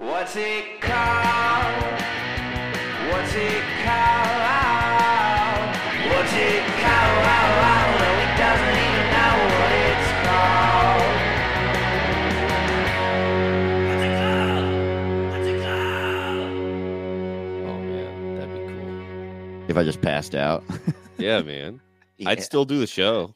What's it called? What's it called? What's it called? No, he doesn't even know what it's called. What's it called? What's it called? Oh man, that'd be cool. If I just passed out. Yeah, man. Yeah. I'd still do the show.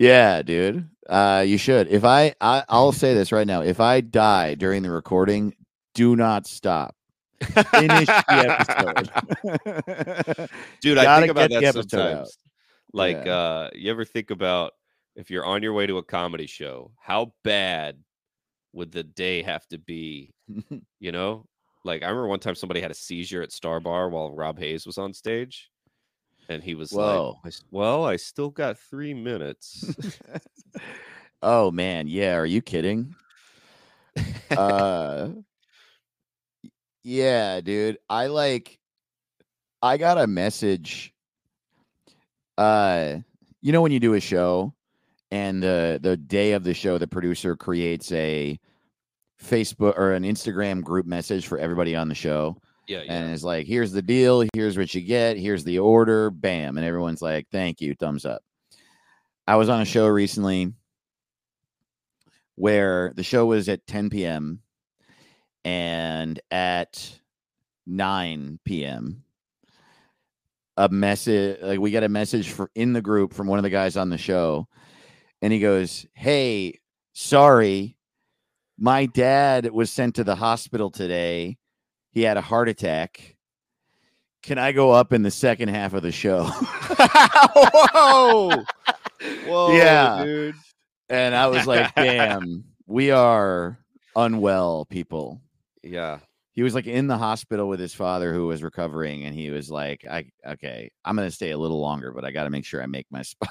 Yeah, dude. Uh, you should. If I, I, I'll say this right now. If I die during the recording, do not stop. Finish the episode. Dude, I think about that sometimes. out. Like, Yeah. uh, you ever think about if you're on your way to a comedy show, how bad would the day have to be? You know, like I remember one time somebody had a seizure at Star Bar while Rob Hayes was on stage, and he was Whoa. like, "Well, I still got three minutes." oh man, yeah. Are you kidding? uh, yeah, dude. I like. I got a message. Uh, you know when you do a show, and the the day of the show, the producer creates a Facebook or an Instagram group message for everybody on the show. yeah, yeah. and it's like, here's the deal, here's what you get, here's the order, bam, and everyone's like, thank you, thumbs up. I was on a show recently where the show was at 10 p.m. and at 9 p.m. a message like we got a message for in the group from one of the guys on the show and he goes, "Hey, sorry, my dad was sent to the hospital today. He had a heart attack. Can I go up in the second half of the show?" Whoa, whoa, Yeah. dude. and I was like, "Damn, we are unwell people." Yeah, He was like in the hospital with his father who was recovering and he was like, "I okay, I'm going to stay a little longer, but I got to make sure I make my spot."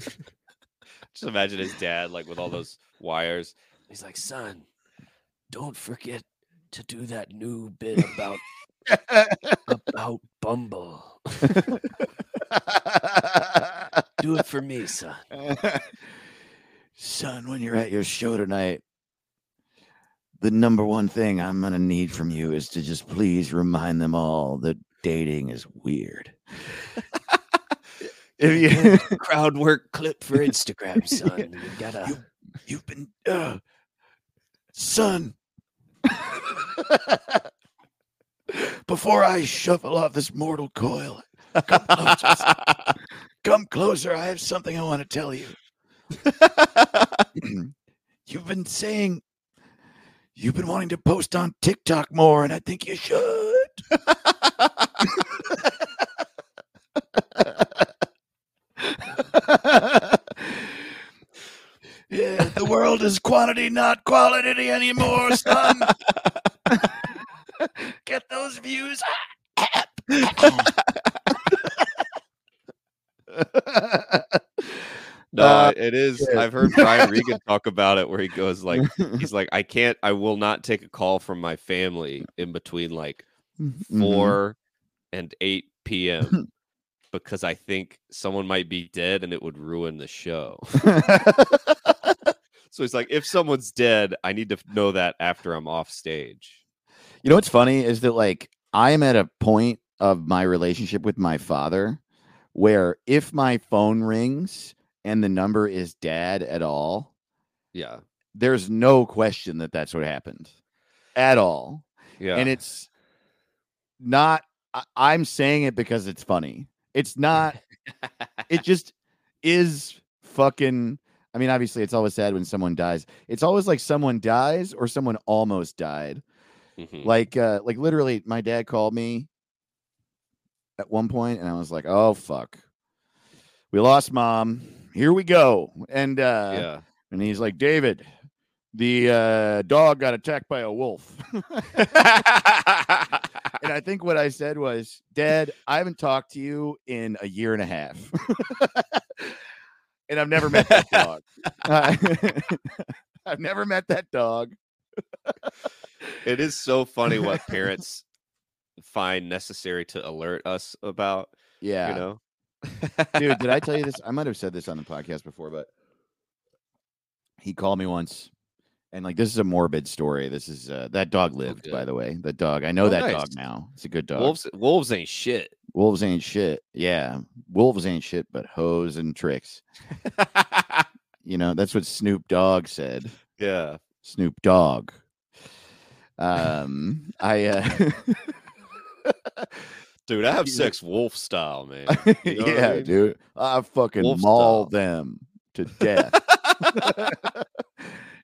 just imagine his dad like with all those wires. He's like, "Son, don't forget to do that new bit about about Bumble. Do it for me, son." Son, when you're at your show tonight, the number one thing I'm going to need from you is to just please remind them all that dating is weird. if you, Crowd work clip for Instagram, son. You gotta. you've been, uh, son, before I shuffle off this mortal coil, come closer. come closer. I have something I want to tell you. you've been saying you've been wanting to post on TikTok more, and I think you should. yeah, the world is quantity, not quality anymore, son. Get those views. Ah, ah, ah. No, Uh, it is. yeah. I've heard Brian Regan talk about it where he goes like, he's like, I can't, I will not take a call from my family in between like Mhm. 4 and 8 p.m. because I think someone might be dead and it would ruin the show. so he's like, if someone's dead, I need to know that after I'm off stage. You know what's funny is that like I am at a point of my relationship with my father where if my phone rings and the number is dad at all, Yeah. there's no question that that's what happened at all. Yeah. And it's not I, I'm saying it because it's funny. It's not it just is fucking I mean obviously it's always sad when someone dies. It's always like someone dies or someone almost died. Mhm. Like uh like literally my dad called me at one point and I was like, "Oh fuck. We lost mom. Here we go." And uh yeah. and he's like, "David, the uh dog got attacked by a wolf." and I think what I said was, "Dad, I haven't talked to you in a year and a half." and I've never met that dog. I've never met that dog. it is so funny what parents find necessary to alert us about, Yeah. you know? Dude, did I tell you this? I might have said this on the podcast before, but he called me once And like this is a morbid story. This is uh, that dog lived, by the way. The dog. I know Oh, that nice. dog now. It's a good dog. Wolves wolves ain't shit. Wolves ain't shit. Yeah, wolves ain't shit, but hoes and tricks. You know that's what Snoop Dogg said. yeah. Snoop Dogg. Um, I uh, Dude, I have sex wolf style, man. You know what I yeah, mean? dude, I fucking Wolf maul style. them to death,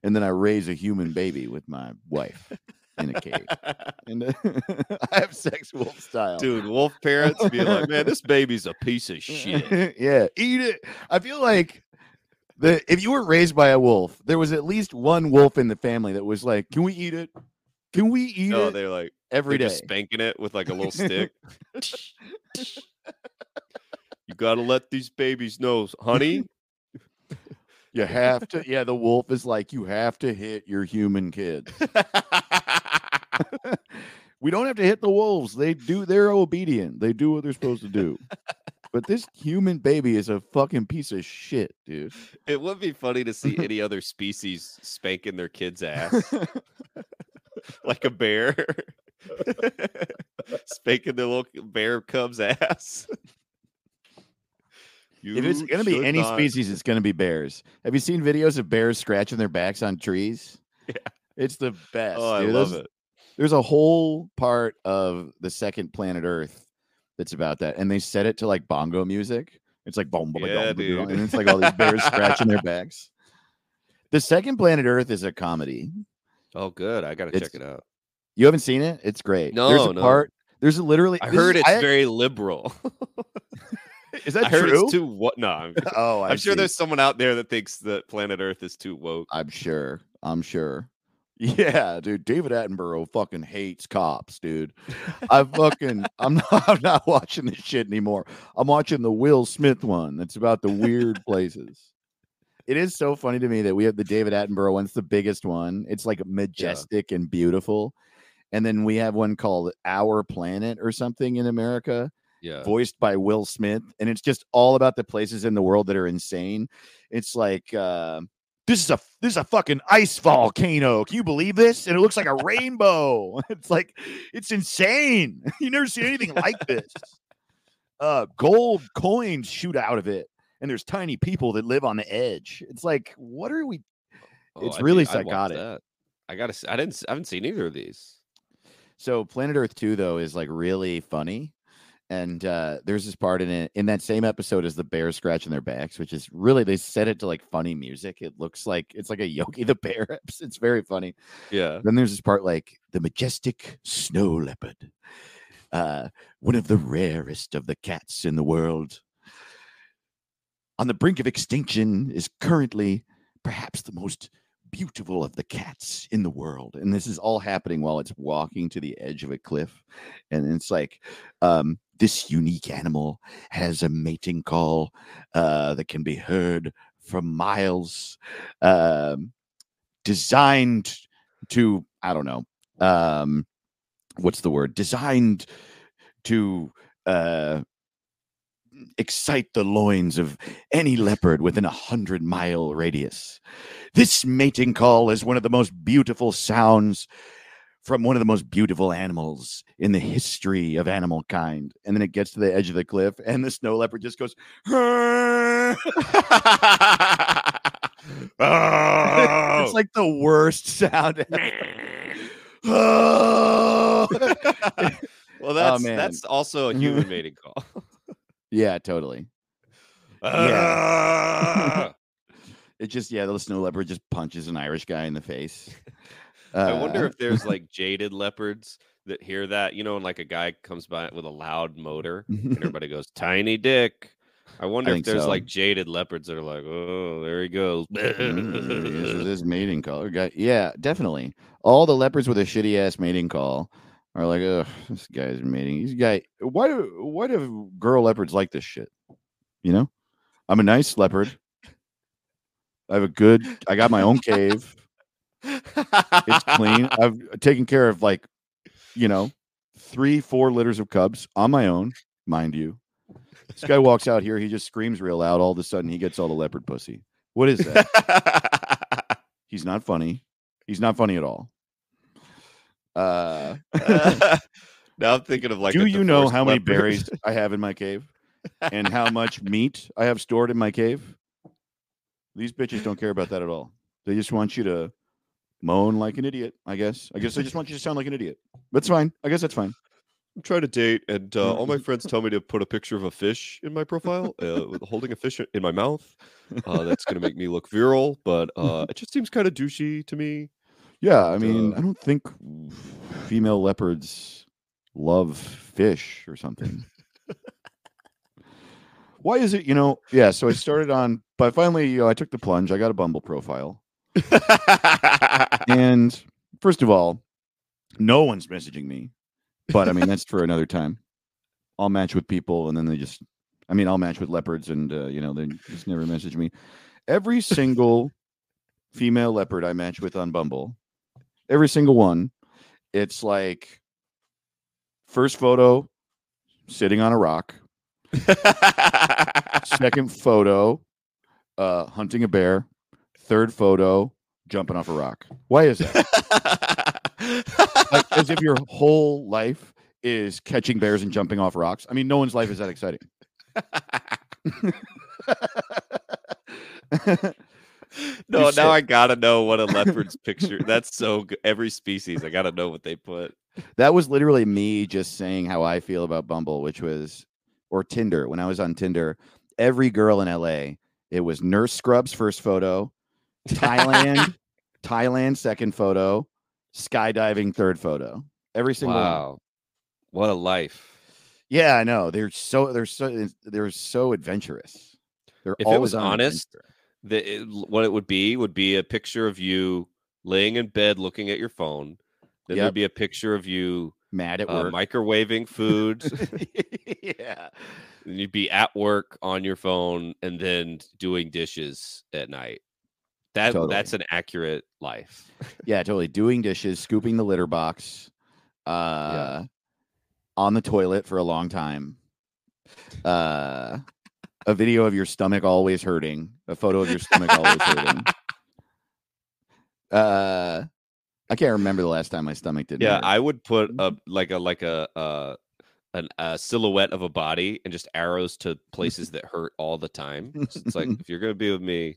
and then I raise a human baby with my wife in a cave. and uh, I have sex wolf style. Dude, wolf parents be like, man, this baby's a piece of shit. yeah, eat it. I feel like the if you were raised by a wolf, there was at least one wolf in the family that was like, "Can we eat it? Can we eat No, it they're like every day?" spanking it with like a little stick. you gotta let these babies know, honey. You have to. Yeah, the wolf is like, "You have to hit your human kids." we don't have to hit the wolves. They do. They're obedient. They do what they're supposed to do. But this human baby is a fucking piece of shit, dude. it would be funny to see any other species spanking their kid's ass, like a bear. spanking their little bear cub's ass. If it's going to be any not- species, it's going to be bears. Have you seen videos of bears scratching their backs on trees? Yeah. It's the best. Oh, I love There's- it. There's a whole part of the second planet Earth that's about that. And they set it to like bongo music. It's like boom, boom, Yeah, boom, and it's like all these bears scratching their backs. The second planet Earth is a comedy. Oh, good. I gotta It's- check it out. You haven't seen it? It's great. there's No, a no. part. There's a literally. I heard is, it's I- very liberal. Is that I heard true? it's too what? No, I'm, oh, I I'm sure there's someone out there that thinks that planet Earth is too woke. I'm sure. I'm sure. Yeah, dude. David Attenborough fucking hates cops, dude. I fucking I'm not I'm not watching this shit anymore. I'm watching the Will Smith one that's about the weird places. It is so funny to me that we have the David Attenborough one's the biggest one. It's like majestic and beautiful. And then we have one called Our Planet or something in America Yeah. voiced by Will Smith, and it's just all about the places in the world that are insane. It's like uh, this is a this is a fucking ice volcano. Can you believe this? And it looks like a rainbow. It's like it's insane. You never seen anything like this. Uh, gold coins shoot out of it, and there's tiny people that live on the edge. It's like, what are we? Oh, it's I'd really be- I'd watch psychotic. I gotta. I didn't. I haven't seen either of these. So Planet Earth 2 though is like really funny. And uh there's this part in it in that same episode as the bears scratching their backs, which is really they set it to like funny music. It looks like it's like a Yogi the Bear. It's very funny. Yeah. Then there's this part like the majestic snow leopard, uh, one of the rarest of the cats in the world. On the brink of extinction is currently perhaps the most beautiful of the cats in the world. And this is all happening while it's walking to the edge of a cliff. And it's like, um, this unique animal has a mating call uh, that can be heard from miles, um, designed to, I don't know, um, what's the word? Designed to uh, excite the loins of any leopard within a hundred mile radius. This mating call is one of the most beautiful sounds from one of the most beautiful animals in the history of animal kind. And then it gets to the edge of the cliff, and the snow leopard just goes, oh, it's like the worst sound. ever. Oh. well, that's oh, man. that's also a human mm-hmm. mating call. Yeah, totally. Ah. It just yeah, the snow leopard just punches an Irish guy in the face. I wonder Uh, if there's like jaded leopards that hear that, you know, and like a guy comes by with a loud motor and everybody goes, tiny dick. I wonder if there's so. like jaded leopards that are like, oh, there he goes. Mm, this is his mating call. Yeah, definitely. All the leopards with a shitty ass mating call are like, ugh, this guy's mating. This guy, why do why do girl leopards like this shit? You know, I'm a nice leopard. I have a good. I got my own cave. It's clean. I've taken care of like, you know, three, four litters of cubs on my own, mind you. This guy walks out here, he just screams real loud. All of a sudden, he gets all the leopard pussy. What is that? He's not funny. He's not funny at all. Uh, now I'm thinking of like. do you know how many leopard. berries I have in my cave and how much meat I have stored in my cave? These bitches don't care about that at all. They just want you to moan like an idiot. I guess. I guess they just want you to sound like an idiot. That's fine. I guess that's fine. I'm trying to date, and uh, all my friends tell me to put a picture of a fish in my profile, uh, holding a fish in my mouth. Uh, that's going to make me look virile, but uh, it just seems kind of douchey to me. Yeah, I mean, Duh. I don't think female leopards love fish or something. Why is it, you know? Yeah, so I started on, but finally, you know, I took the plunge. I got a Bumble profile, and first of all, no one's messaging me. But I mean, that's for another time. I'll match with people, and then they just, I mean, I'll match with leopards, and uh, you know, they just never message me. Every single female leopard I match with on Bumble, every single one, it's like first photo sitting on a rock, second photo uh hunting a bear, third photo jumping off a rock. Why is that? like as if your whole life is catching bears and jumping off rocks. I mean, no one's life is that exciting. no, now I gotta know what a leopard's picture. That's so good. Every species, I gotta know what they put. that was literally me just saying how I feel about Bumble, which was or Tinder. When I was on Tinder, every girl in LA, it was nurse scrubs first photo, Thailand, Thailand second photo, skydiving third photo. Every single one. Wow, what a life! Yeah, I know. They're so they're so they're so adventurous. They're If it always was honest, adventure. The, it- what it would be would be a picture of you laying in bed looking at your phone. Then Yep. there'd be a picture of you mad at uh, work. microwaving food. yeah. and you'd be at work on your phone and then doing dishes at night. That Totally. that's an accurate life. Yeah, totally. Doing dishes, scooping the litter box, uh, on the toilet for a long time. Uh, a video of your stomach always hurting. A photo of your stomach always hurting. Uh, I can't remember the last time my stomach did. Yeah, I would put a like a like a uh an, a silhouette of a body and just arrows to places that hurt all the time. So it's like if you're gonna be with me,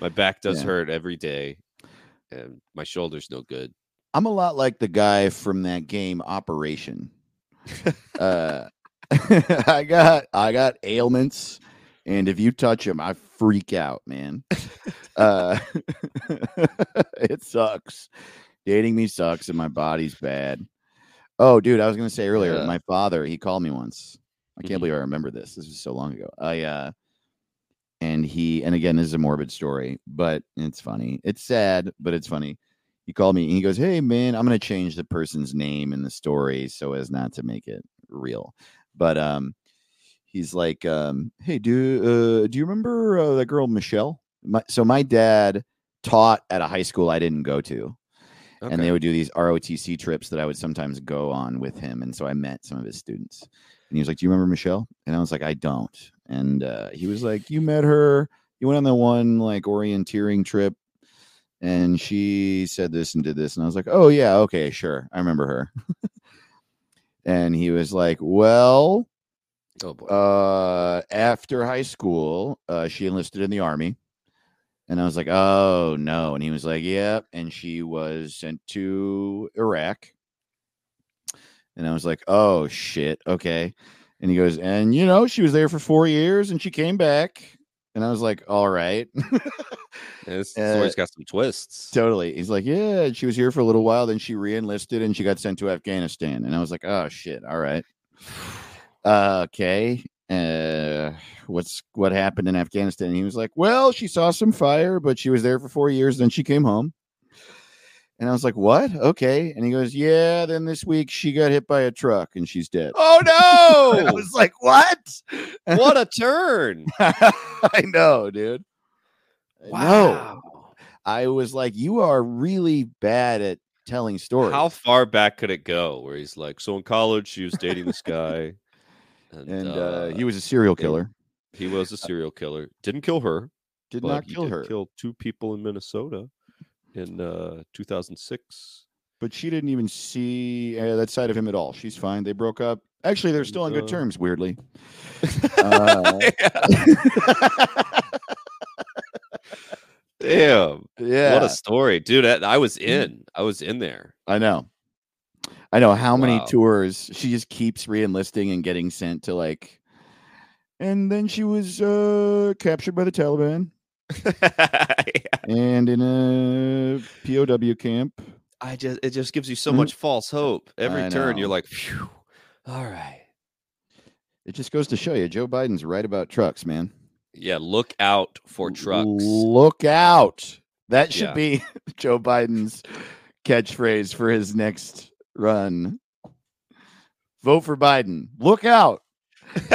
my back does Yeah. hurt every day, and my shoulder's no good. I'm a lot like the guy from that game Operation. uh, I got I got ailments, and if you touch them, I freak out, man. uh, it sucks. Dating me sucks, and my body's bad. Oh, dude, I was gonna say earlier, Yeah. my father he called me once. I can't Mhm. believe I remember this. This was so long ago. I uh, and he and again, this is a morbid story, but it's funny. It's sad, but it's funny he called me and he goes, Hey man, I'm gonna change the person's name in the story so as not to make it real. But um he's like, um, hey, do uh do you remember uh, that girl Michelle? My, so my dad taught at a high school I didn't go to. And they would do these ROTC trips that I would sometimes go on with him. And so I met some of his students. And he was like, Do you remember Michelle? And I was like, I don't. And uh, he was like, You met her. You went on the one like orienteering trip and she said this and did this. And I was like, Oh, yeah. Okay. Sure. I remember her. and he was like, Well, oh boy. uh, after high school, uh, she enlisted in the army. And I was like, oh no. And he was like, yep. And she was sent to Iraq. And I was like, oh shit. Okay. And he goes, and you know, she was there for four years and she came back. And I was like, all right. This uh, story's got some twists. totally. He's like, yeah, she was here for a little while. Then she re enlisted and she got sent to Afghanistan. And I was like, oh shit. All right. Uh, okay. Uh, what's what happened in Afghanistan? And he was like, well, she saw some fire, but she was there for four years. Then she came home. And I was like, what? Okay. And he goes, yeah. Then this week she got hit by a truck and she's dead. Oh I was like, what? what a turn! I know, dude. Wow. I was like, you are really bad at telling stories. How far back could it go? Where he's like, so in college she was dating this guy, and, and uh, uh, he was a serial killer. he was a serial killer. Didn't kill her. Did not kill her. Killed two people in Minnesota. in uh 2006. but she didn't even see uh, that side of him at all. She's fine. They broke up. Actually, they're still on good terms. Weirdly. Uh, Damn. yeah. What a story, dude. I, I was Mm. in. I was in there. I know. I know how many Wow. tours she just keeps re-enlisting and getting sent to like and then she was uh captured by the Taliban and in a POW camp. I just it just gives you so Mhm. much false hope. Every I turn you're like, Phew, all right. It just goes to show you Joe Biden's right about trucks, man. Yeah, look out for trucks. Look out. That should Yeah. be Joe Biden's catchphrase for his next run. Vote for Biden. Look out.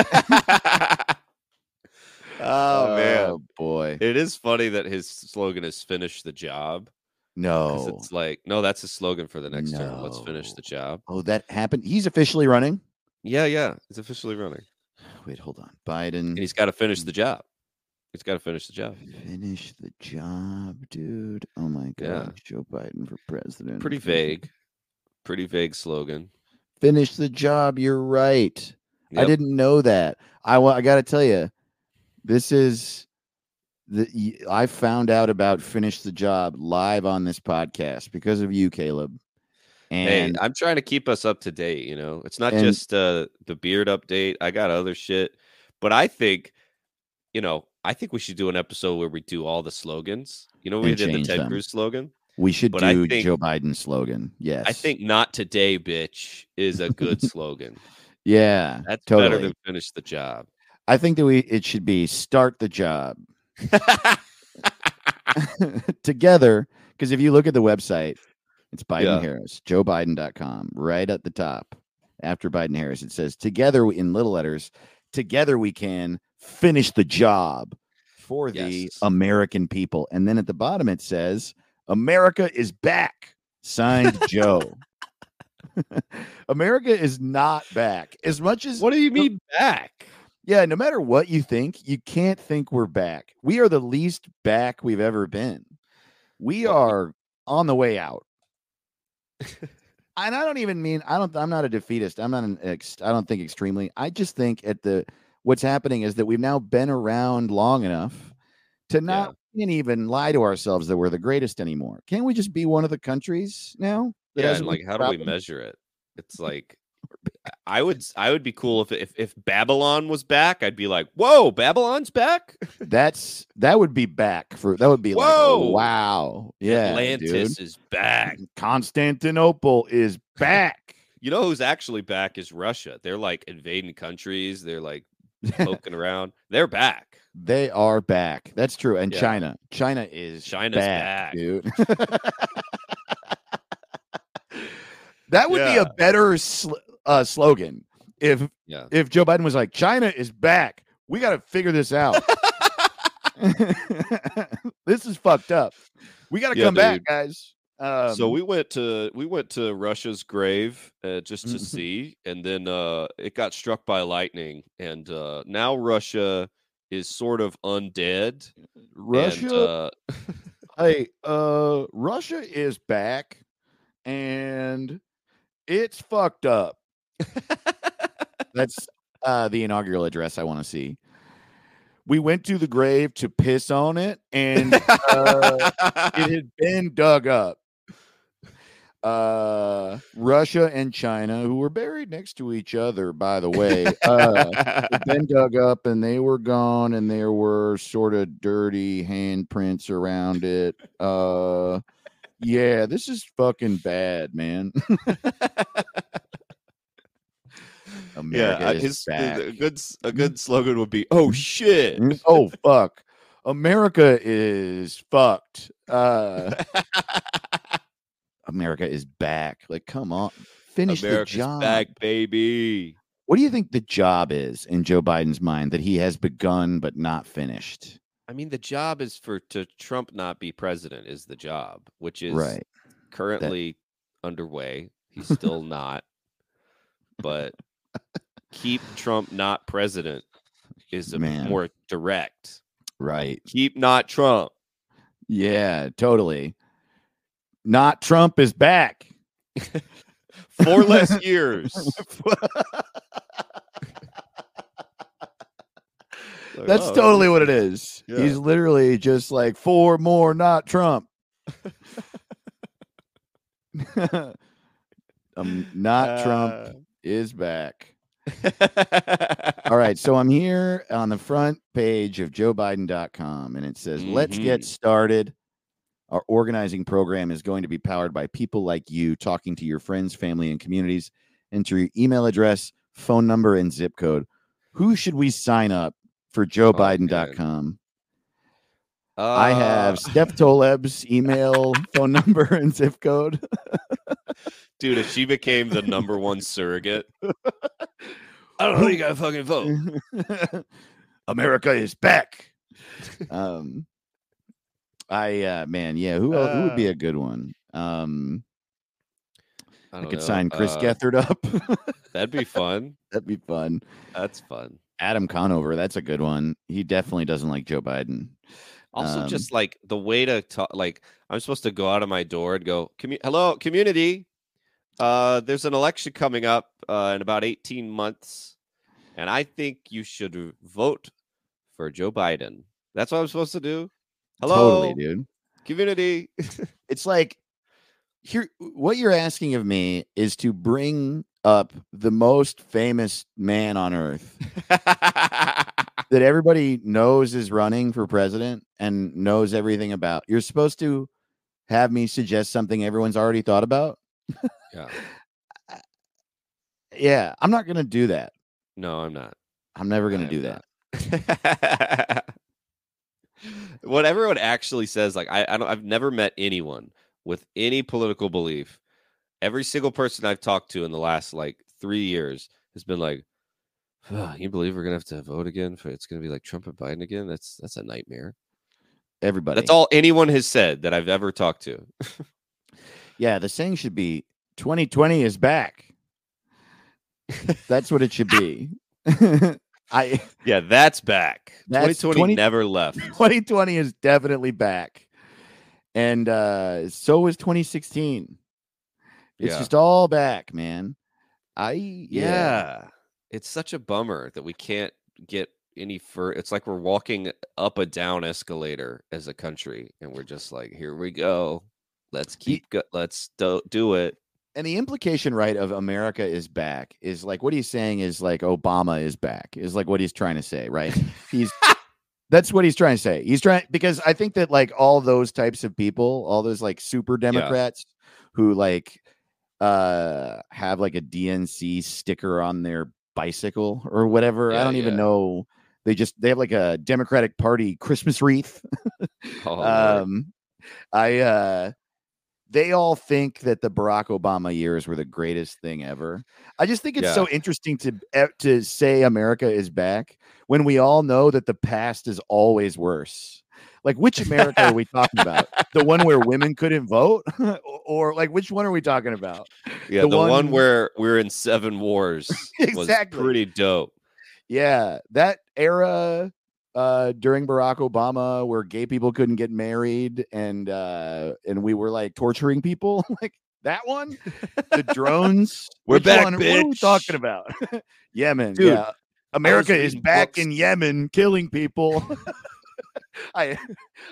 oh man. Oh, boy. It is funny that his slogan is finish the job. No. It's like, no, that's his slogan for the next term. Let's finish the job. Oh, that happened. He's officially running. Yeah, yeah. He's officially running. Wait, hold on. Biden And he's got to finish the mm. job. He's got to finish the job. finish the job, dude. Oh my Yeah. gosh. Joe Biden for president. Pretty vague. Pretty vague slogan. Finish the job. You're right. I didn't know that. I wa- I got to tell you, this is the I found out about finish the job live on this podcast because of you, Caleb. Hey, And I'm trying to keep us up to date. You know, it's not and- just uh, the beard update. I got other shit, but I think, you know, I think we should do an episode where we do all the slogans. You know, we did the Ted them. Cruz slogan. we should but do think- Joe Biden's slogan. Yes. I think "Not today, bitch" is a good slogan. Yeah. That's totally. better than "Finish the job." I think that we it should be start the job together because if you look at the website, it's Biden Yeah. Harris, joebiden.com, right at the top after Biden Harris. It says, Together in little letters, together we can finish the job for the American people. And then at the bottom it says, America is back. Signed Joe. America is not back. As much as what do you mean back? Yeah, no matter what you think, you can't think we're back. We are the least back we've ever been. We are on the way out. and I don't even mean I don't I'm not a defeatist. I'm not an ex, I don't think extremely. I just think at the what's happening is that we've now been around long enough to not can't even lie to ourselves that we're the greatest anymore. Can't we just be one of the countries now? Yeah, and like, how do we measure it? It's like, I would, I would be cool if if if Babylon was back. I'd be like, whoa, Babylon's back. That's that would be back for that would be like oh, Whoa! oh, wow. Yeah. Atlantis dude. is back. Constantinople is back. You know who's actually back is Russia. They're like invading countries. They're like poking around. They're back. they are back. That's true. And Yeah. China. China is China's back, back. dude. that would be a better sl- uh, slogan if Yeah. if Joe Biden was like, China is back. We got to figure this out. this is fucked up. We got to Yeah, come back, guys. Um, so we went to we went to Russia's grave uh, just to Mhm. see, and then uh, it got struck by lightning, and uh, now Russia is sort of undead. Russia uh, hey, uh, Russia is back, and it's fucked up. That's uh, the inaugural address I want to see. We went to the grave to piss on it, and uh, it had been dug up. Uh, Russia and China, who were buried next to each other, by the way, uh, had been dug up and they were gone and there were sort of dirty handprints around it uh yeah this is fucking bad man America yeah, is his, back. a good s- a good slogan would be, "Oh shit." Mm, oh fuck. America is fucked. Uh america is back. Like come on. Finish America's the job. back, baby. what do you think the job is in joe biden's mind that he has begun but not finished? I mean, the job is for to Trump not be president is the job, which is right. Currently underway. He's still not, but keep Trump not president is a Man. more direct. right Keep not Trump. Yeah, totally. not Trump is back. Four less years. Like, That's oh, totally what it is. Yeah. He's literally just like four more, not Trump. I'm um, not Trump uh, is back. All right, so I'm here on the front page of joebiden.com and it says, Let's get Mhm. started. Our organizing program is going to be powered by people like you talking to your friends, family, and communities. Enter your email address, phone number, and zip code. Who should we sign up for joebiden.com? I have Uh, Steph Tolev's email, phone number, and zip code. dude. If she became the number one surrogate, I don't know. Who you gotta fucking vote. America is back. um, I uh, man, yeah, who else, who would be a good one? Um, I, I could know, sign Chris uh, Gethard up. That'd be fun. That'd be fun. That's fun. Adam Conover, that's a good one. He definitely doesn't like Joe Biden. Also, Um, just like the way to talk, like I'm supposed to go out of my door and go, "Commu- "Hello, community. Uh, there's an election coming up uh, in about 18 months, and I think you should vote for Joe Biden." That's what I'm supposed to do. Hello, Totally, dude. community. It's like here what you're asking of me is to bring up the most famous man on earth that everybody knows is running for president and knows everything about. You're supposed to have me suggest something everyone's already thought about. yeah. Yeah, I'm not going to do that. No, I'm not. I'm never going to am do that. what everyone actually says, like I, I don't, I've never met anyone with any political belief. Every single person I've talked to in the last like three years has been like, "Ugh, "You believe we're gonna have to vote again? For it's gonna be like Trump and Biden again? That's that's a nightmare." Everybody. That's all anyone has said that I've ever talked to. Yeah, the saying should be 2020 is back. That's what it should be. I Yeah, that's back. That's 2020 20 never left. 2020 is definitely back. And uh so is 2016. It's Yeah. just all back, man. I Yeah. yeah. It's such a bummer that we can't get any fur. It's like we're walking up a down escalator as a country, and we're just like, here we go. Let's keep go- let's do, do it. And the implication, right, of America is back is like what he's saying is like Obama is back, is like what he's trying to say, right? He's that's what he's trying to say. He's trying because I think that like all those types of people, all those like super Democrats who like uh have like a DNC sticker on their bicycle or whatever. I don't even know. They just they have like a Democratic Party Christmas wreath. Oh, um I uh they all think that the Barack Obama years were the greatest thing ever. I just think it's so interesting to eh, to say America is back when we all know that the past is always worse. Like which America are we talking about? The one where women couldn't vote or, like which one are we talking about? yeah, the the, one, one- where we're in seven wars was Exactly. pretty dope. Yeah, that era uh during Barack Obama where gay people couldn't get married and uh and we were like torturing people like that one the drones We're back, one? what are we talking about Yemen Dude, yeah America is back books- in Yemen killing people I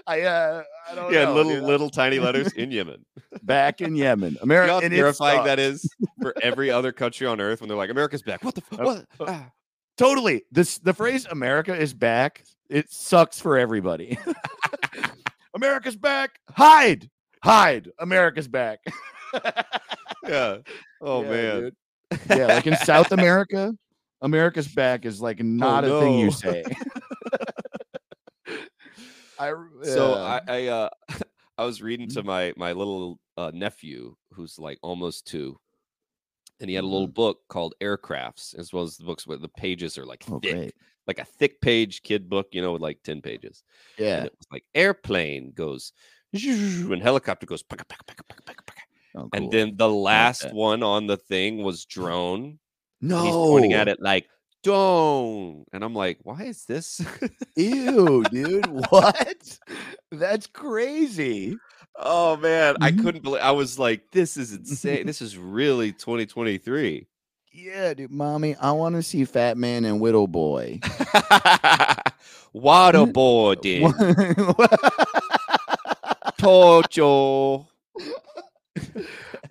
I uh I don't yeah, know little little tiny letters in Yemen. back in Yemen You America know how terrifying that is for every other country on earth when they're like, America's back. What the fuck? What? uh, Ah. Totally. This the phrase America is back. It sucks for everybody. America's back. Hide. Hide. America's back. Yeah. Oh Yeah, man. dude. Yeah, like in South America, America's back is like not a thing you say. I So. I I, uh, I was reading Mm-hmm. to my my little uh, nephew who's like almost two, and he had a Mm-hmm. little book called Aircrafts, as well as the books where the pages are like oh thick, great. like a thick page kid book, you know, with like ten pages. Yeah. And it was like airplane goes, and helicopter goes, paka, paka, paka, paka, paka, paka. Oh, and then the last that. one on the thing was drone. no he's pointing at it like don't and i'm like why is this Ew, dude. What? That's crazy. Oh man, I Mhm. couldn't believe. I was like, "This is insane. this is really 2023." Yeah, dude, mommy, I want to see Fat Man and Widow Boy. Waterboarding, torture.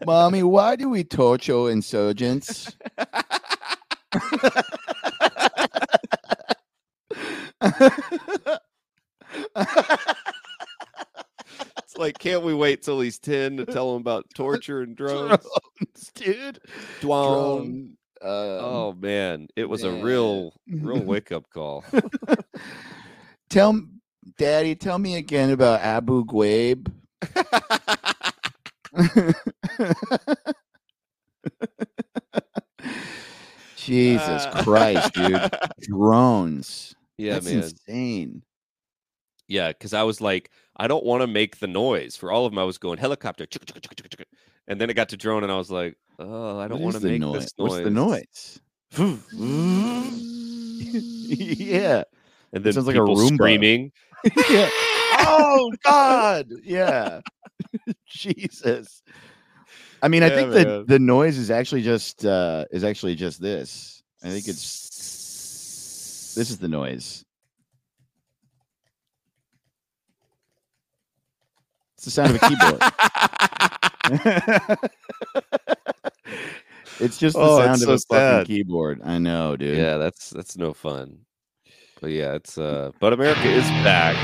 mommy, why do we torture insurgents? Like, can't we wait till he's 10 to tell him about torture and drones? Drones, dude. Drone. Um, Oh man, it was a real, real wake up call. tell Daddy, tell me again about Abu Ghraib. Jesus Christ, dude. Drones. Yeah, That's man. insane. Yeah, because I was like, I don't want to make the noise. For all of them, I was going helicopter, chugga, chugga, chugga. and then it got to drone, and I was like, oh, I don't want to make noi- this noise. What's the noise? yeah. And then sounds like a room screaming. yeah. Oh God. Yeah. Jesus. I mean, I Yeah, think that the noise is actually just uh is actually just this. I think it's this is the noise. The sound of a keyboard. it's just the Oh, sound of a so fucking keyboard. I know, dude. yeah, that's that's no fun. But yeah, it's uh but America is back.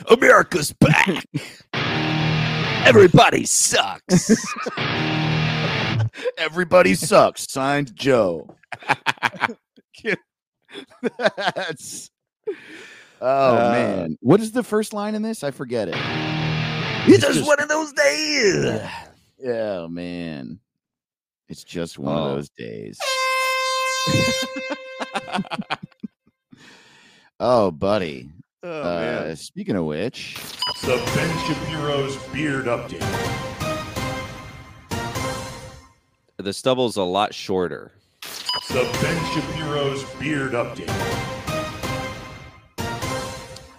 America's back. Everybody sucks. Everybody sucks. Signed Joe. That's. Oh Uh, man, what is the first line in this? I forget it. It's just one of those days. Oh man, it's just one Oh. of those days. Oh, buddy. Oh uh, man. speaking of which, The Ben Shapiro's Beard Update. The stubble's a lot shorter. The Ben Shapiro's Beard Update.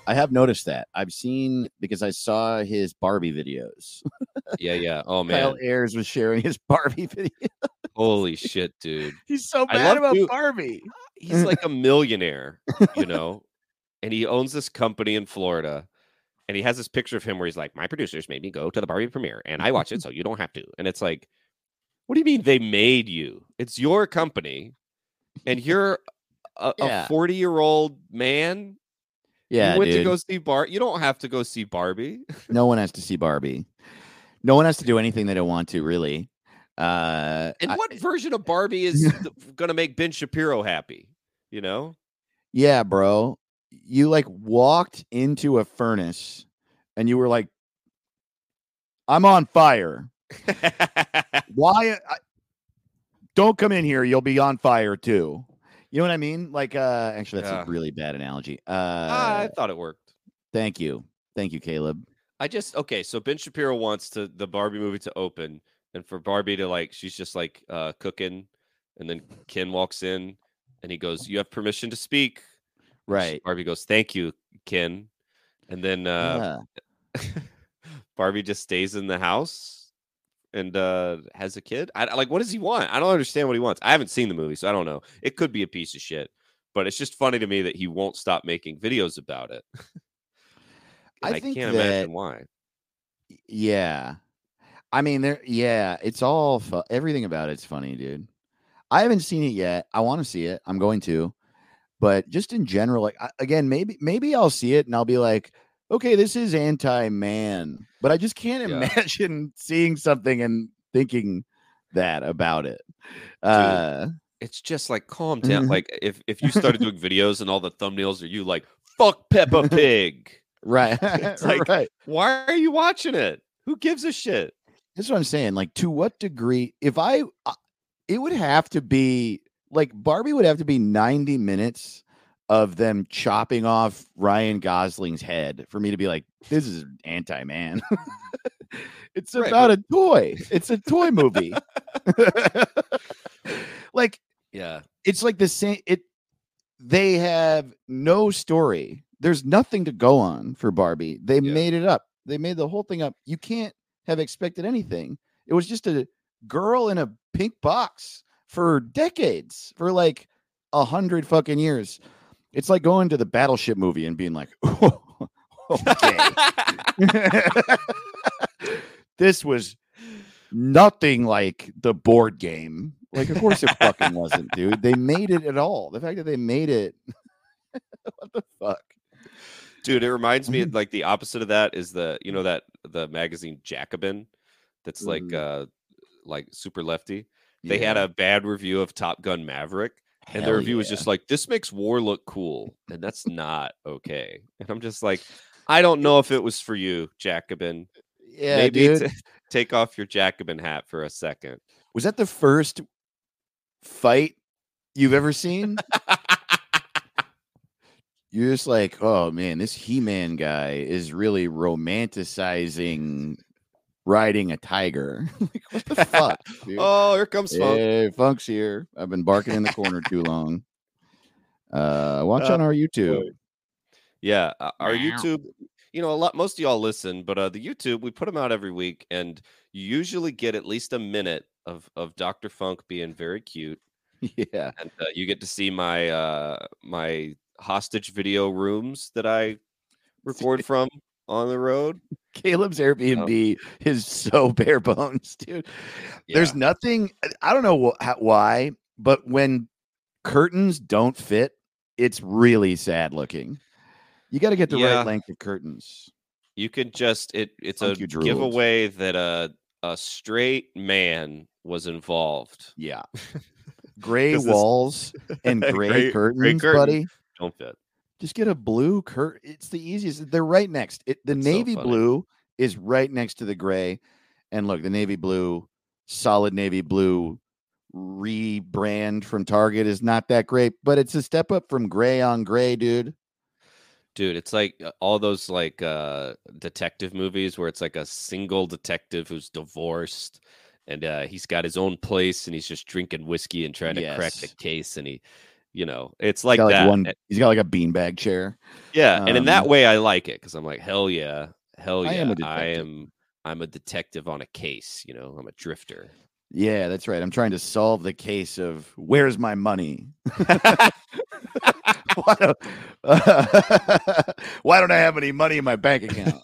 I have noticed that. I've seen because I saw his Barbie videos. Yeah, yeah. Oh man, Kyle. Ayers was sharing his Barbie video. Holy shit, dude. He's so I mad about to- Barbie. He's like a millionaire, you know, and he owns this company in Florida. And he has this picture of him where he's like, My producers made me go to the Barbie premiere and I watch it, so you don't have to. And it's like, What do you mean they made you? It's your company, and you're a Yeah. 40 year old man. Yeah, you went dude. to go see Bar. You don't have to go see Barbie. no one has to see Barbie. No one has to do anything they don't want to, really. Uh, And I- what version of Barbie is going to make Ben Shapiro happy? You know? yeah, bro. You like walked into a furnace and you were like, I'm on fire. Why? I, don't come in here. You'll be on fire too. You know what I mean? Like, uh, actually, that's Yeah. a really bad analogy. Uh, Ah, I thought it worked. thank you. Thank you, Caleb. I just okay. So Ben Shapiro wants to the Barbie movie to open, and for Barbie to like, she's just like uh, cooking, and then Ken walks in, and he goes, "You have permission to speak." Right. Barbie goes, "Thank you, Ken," and then uh, Yeah. Barbie just stays in the house and uh, has a kid. I like. What does he want? I don't understand what he wants. I haven't seen the movie, so I don't know. It could be a piece of shit, but it's just funny to me that he won't stop making videos about it. I I, can't that- imagine why. Yeah. I mean, there. Yeah, it's all fu- everything about it's funny, dude. I haven't seen it yet. I want to see it. I'm going to, but just in general, like I, again, maybe maybe I'll see it and I'll be like, okay, this is anti-man, but I just can't Yeah. imagine seeing something and thinking that about it. Uh, it's just like calm Mm-hmm. down. Like if if you started doing videos and all the thumbnails are you like fuck Peppa Pig. right, It's like- right. Why are you watching it? Who gives a shit? That's what I'm saying. Like, to what degree? If I, uh, it would have to be like Barbie would have to be 90 minutes of them chopping off Ryan Gosling's head for me to be like, this is anti man. it's Right, about a toy. It's a toy movie. like, Yeah. it's like the same. It. They have no story. There's nothing to go on for Barbie. They Yeah. made it up. They made the whole thing up. You can't have expected anything. It was just a girl in a pink box for decades, for like a hundred fucking years. It's like going to the battleship movie and being like, okay. this was nothing like the board game. Like, of course it fucking wasn't, dude. They made it at all. The fact that they made it, what the fuck? Dude, it reminds me of like the opposite of that is the you know that the magazine Jacobin that's like Mm. uh like super lefty. They had a bad review of Top Gun Maverick and the review was just like this makes war look cool and that's not okay. And I'm just like I don't know if it was for you, Jacobin. yeah, Maybe dude. t- take off your Jacobin hat for a second. Was that the first fight you've ever seen? You're just like, oh man, this He-Man guy is really romanticizing riding a tiger. like, what the fuck? dude? oh, here comes Funk. Hey, Funk's here. I've been barking in the corner too long. Uh, watch Uh, on our YouTube. Yeah, uh, our. YouTube, you know, a lot most of y'all listen, but uh the YouTube, we put them out every week and you usually get at least a minute of of Dr. Funk being very cute Yeah, and uh, you get to see my uh my hostage video rooms that I record from on the road. Caleb's Airbnb oh. is so bare bones, dude. There's nothing. I don't know wh- why, but when curtains don't fit, it's really sad looking. You got to get the Yeah. right length of curtains. You could just it it's Funk, a giveaway that a a straight man was involved. Yeah. Gray walls and gray, Gray- gray curtains, curtain. buddy. Don't fit. Just get a blue curtain. It's the easiest. They're right next. It, the so navy funny. blue is right next to the gray. And look, the navy blue, solid navy blue rebrand from Target is not that great, but it's a step up from gray on gray, dude. Dude, it's like uh, all those like uh detective movies where it's like a single detective who's divorced and uh he's got his own place and he's just drinking whiskey and trying to crack the case and he you know, it's like got, that. one. He's got like a beanbag chair. yeah, and in that um, way I like it cuz I'm like hell yeah. Hell yeah. I am I am I'm a detective on a case, you know. I'm a drifter. Yeah, that's right. I'm trying to solve the case of where's my money. why, don't, why don't I have any money in my bank account?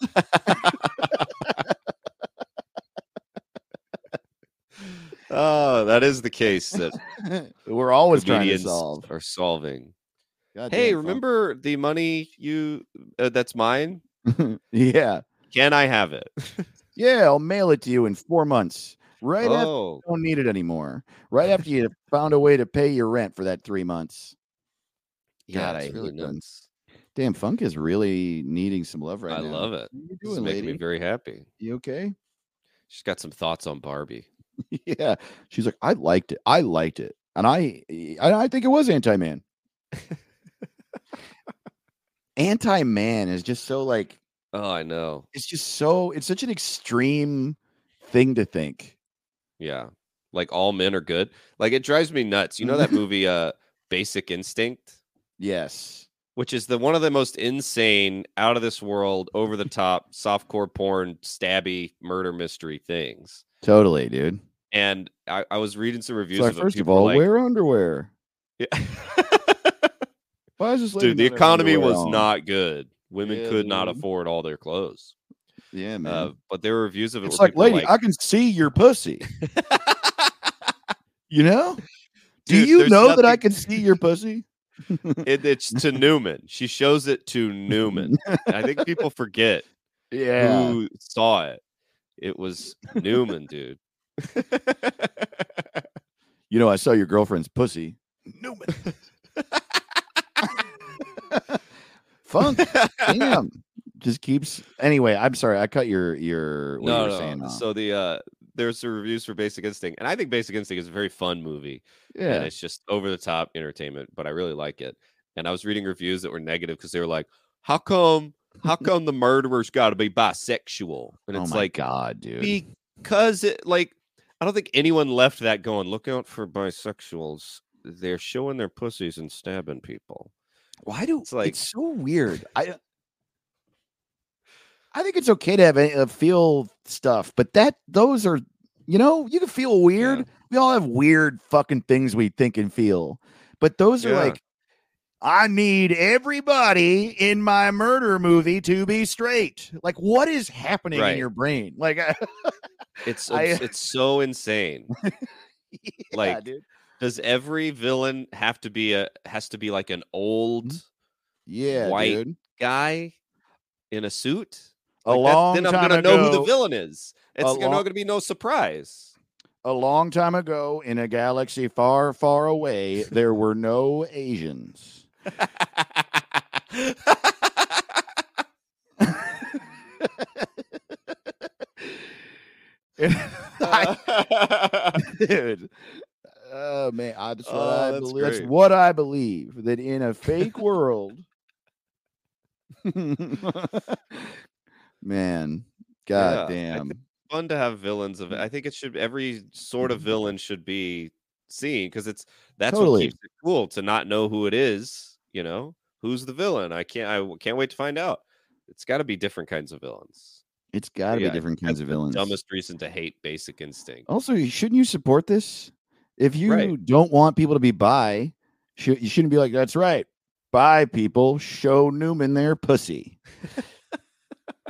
oh, that is the case that We're always trying to solve. are solving. God Hey, remember the money you uh, that's mine? yeah, Can I have it? yeah. I'll mail it to you in four months. Right after oh, you don't need it anymore. Right after you found a way to pay your rent for that three months. yeah, God, I it's really them. Damn, Funk is really needing some love right I now. I love it. What you This is doing, making lady? me very happy. You okay? She's got some thoughts on Barbie. yeah. She's like, I liked it. I liked it. And I I, I think it was anti-man. anti-man is just so like Oh, I know. it's just so it's such an extreme thing to think. Yeah, like all men are good. Like it drives me nuts. You know that movie, uh, Basic Instinct, Yes. which is the one of the most insane, out of this world, over the top, softcore porn, stabby murder mystery things. Totally, dude. And I, I was reading some reviews So of first of all, like, wear underwear. Yeah. Why is this lady Dude, the economy was on? not good. Women Yeah, could not afford all their clothes. Yeah, man. Uh, but there were reviews of it. it's like, lady, I can see your pussy. You know? Do Dude, you there's know that I can see your pussy? it, it's to Newman. She shows it to Newman. I think people forget Yeah. who saw it. It was Newman, dude. You know, I saw your girlfriend's pussy. Newman. Funk. Damn. Just keeps anyway. I'm sorry. I cut your your what no, you were no. saying. off. So the uh there's the reviews for Basic Instinct, and I think Basic Instinct is a very fun movie. and yeah. it's just over the top entertainment, but I really like it. And I was reading reviews that were negative because they were like, "How come? How come the murderer's got to be bisexual?" And oh it's my like god, dude. because it like I don't think anyone left that going. Look out for bisexuals. They're showing their pussies and stabbing people. Why do it's like- it's so weird? I I think it's okay to have a, uh, feel stuff, but that those are, you know, you can feel weird. We all have weird fucking things we think and feel, but those are like, I need everybody in my murder movie to be straight. Like, what is happening in your brain? Like, It's I- it's so insane. yeah, Like, dude. Does every villain have to be a has to be like an old Mm-hmm. yeah, white dude. guy in a suit? A Like, that- long then I'm gonna know who the villain is. It's a gonna- not gonna be no surprise. A long time ago, in a galaxy far, far away, there were no Asians. I- dude. Oh man, I, that's what Oh, I that's believe. That's what I believe that in a fake world, man, god Yeah, damn, Fun to have villains of it. I think it should every sort of villain should be seen because it's that's Mm-hmm. Totally. what keeps it cool to not know who it is. You know who's the villain. I can't. I can't wait to find out. It's got to be different kinds of villains. It's got to Yeah, be different kinds of villains. Dumbest reason to hate Basic Instinct. Also, shouldn't you support this? If you Right. don't want people to be bi, you shouldn't be like, that's right. Bi people show Newman their pussy.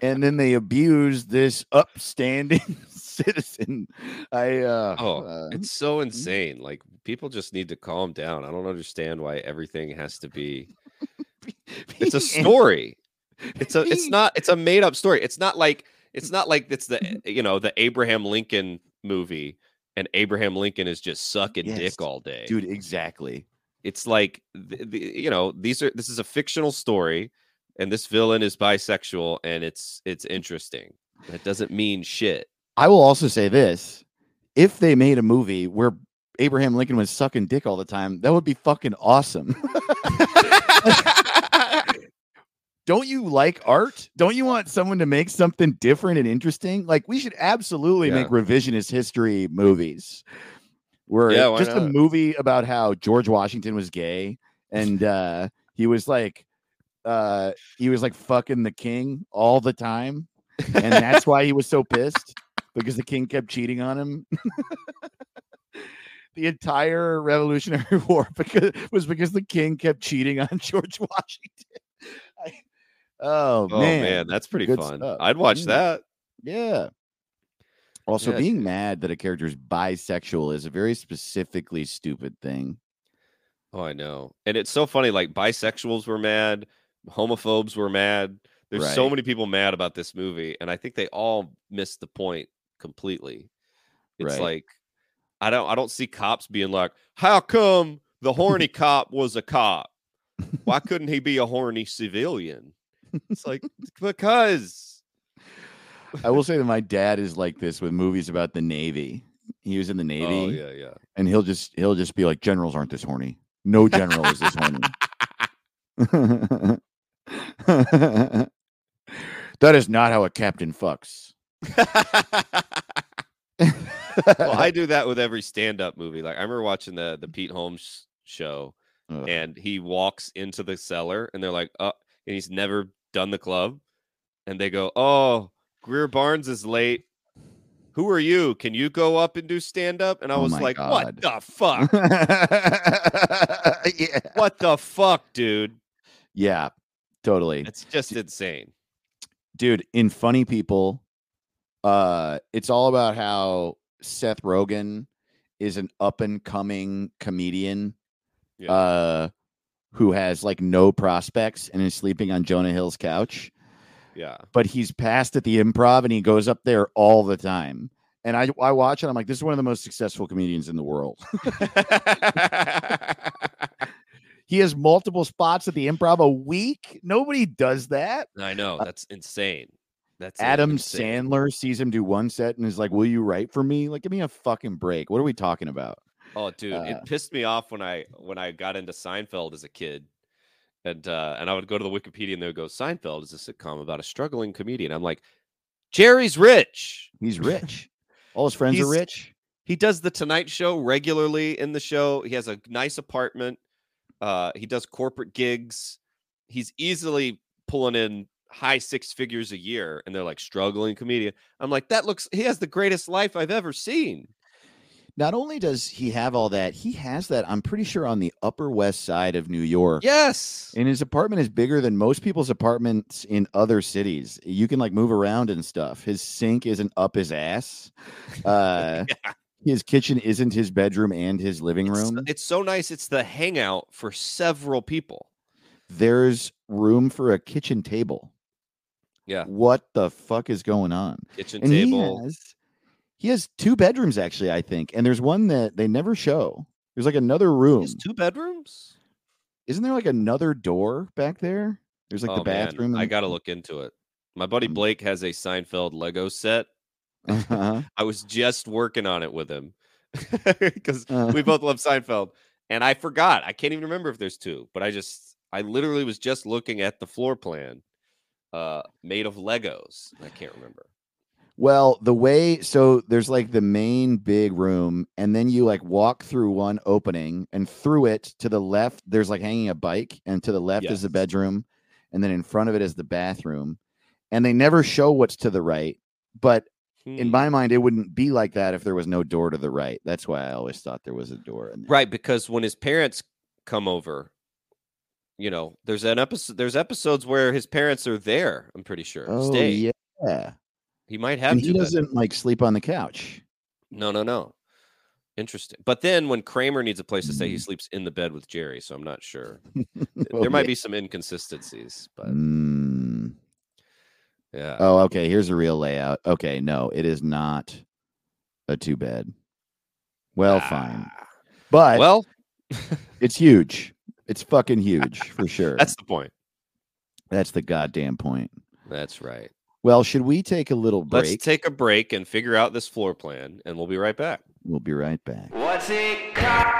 and then they abuse this upstanding citizen. I uh Oh, uh, it's so insane. Like people just need to calm down. I don't understand why everything has to be. It's a story. It's a. It's not. It's a made up story. It's not like. It's not like it's the mm-hmm. you know the Abraham Lincoln movie and Abraham Lincoln is just sucking Yes, dick all day. dude, exactly. it's like the, the, you know these are this is a fictional story and this villain is bisexual and it's it's interesting. That doesn't mean shit. I will also say this. If they made a movie where Abraham Lincoln was sucking dick all the time, that would be fucking awesome. don't you like art? Don't you want someone to make something different and interesting? Like we should absolutely make revisionist history movies. Where Yeah, just a movie about how George Washington was gay and uh he was like uh he was like fucking the king all the time and that's why he was so pissed because the king kept cheating on him. the entire Revolutionary War because was because the king kept cheating on George Washington. Oh, Oh man. man, that's pretty good fun. stuff. I'd watch that. yeah. Also, Yeah, being mad that a character is bisexual is a very specifically stupid thing. Oh, I know. And it's so funny. Like bisexuals were mad, homophobes were mad. There's so many people mad about this movie, and I think they all missed the point completely. It's Right. like I don't I don't see cops being like, how come the horny cop was a cop? Why couldn't he be a horny civilian? It's like because I will say that my dad is like this with movies about the Navy. He was in the oh, Navy. oh yeah yeah. and he'll just he'll just be like generals aren't this horny no general is this horny that is not how a captain fucks well, I do that with every stand-up movie. Like I remember watching the the Pete Holmes show, Ugh. and he walks into the cellar, and they're like, "Oh," and he's never done the club, and they go, "Oh, Greer Barnes is late. Who are you? Can you go up and do stand-up?" And I Oh was like, God. "What the fuck? yeah what the fuck, dude? yeah totally It's just insane." dude in funny people uh it's all about how seth rogen is an up and coming comedian Yeah. uh who has like no prospects and is sleeping on jonah hill's couch Yeah. but he's passed at the improv and he goes up there all the time and i i watch it i'm like this is one of the most successful comedians in the world he has multiple spots at the improv a week nobody does that I know that's insane. That's Uh, Adam insane. Sandler sees him do one set and is like, "Will you write for me? Like, give me a fucking break. What are we talking about?" Oh, dude, Uh, it pissed me off when I when I got into Seinfeld as a kid, and uh, and I would go to the Wikipedia and they would go, "Seinfeld is a sitcom about a struggling comedian." I'm like, Jerry's rich. He's rich. All his friends are rich. He does the Tonight Show regularly in the show. He has a nice apartment. Uh, he does corporate gigs. He's easily pulling in high six figures a year and they're like struggling comedian. I'm like, that looks he has the greatest life I've ever seen. Not only does he have all that, he has that. I'm pretty sure on the Upper West Side of New York. Yes. And his apartment is bigger than most people's apartments in other cities. You can like move around and stuff. His sink isn't up his ass. Uh, Yeah. His kitchen isn't his bedroom and his living It's, room. it's so nice. It's the hangout for several people. There's room for a kitchen table. Yeah. What the fuck is going on? Kitchen And table. he has he has two bedrooms actually, I think. And there's one that they never show. There's like another He room. has two bedrooms. Isn't there like another door back there? There's like oh, the bathroom. Man. I got to look into it. My buddy Um, Blake has a Seinfeld Lego set. Uh-huh. I was just working on it with him because Uh. we both love Seinfeld, and I forgot. I can't even remember if there's two, but I just I literally was just looking at the floor plan, uh, made of Legos. I can't remember. Well, the way so there's like the main big room, and then you like walk through one opening, and through it to the left, there's like hanging a bike, and to the left is the bedroom, and then in front of it is the bathroom. And they never show what's to the right, but in Hmm. my mind, it wouldn't be like that if there was no door to the right. That's why I always thought there was a door. In there. Right, because when his parents come over, you know, there's an episode. There's episodes where his parents are there. I'm pretty sure. Oh yeah. He might have And he doesn't like sleep on the couch. No, no, no. Interesting. But then when Kramer needs a place to stay, he Mm. sleeps in the bed with Jerry. So I'm not sure. There might be some inconsistencies, but Mm. yeah. Oh, okay. Here's a real layout. Okay, no, it is not a two bed. Well, fine, Ah. but Well, it's huge. It's fucking huge for sure. that's the point. That's the goddamn point. That's right. Well, should we take a little break? Let's take a break and figure out this floor plan, and we'll be right back. we'll be right back. What's it called?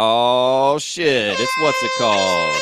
Oh shit! It's what's it called?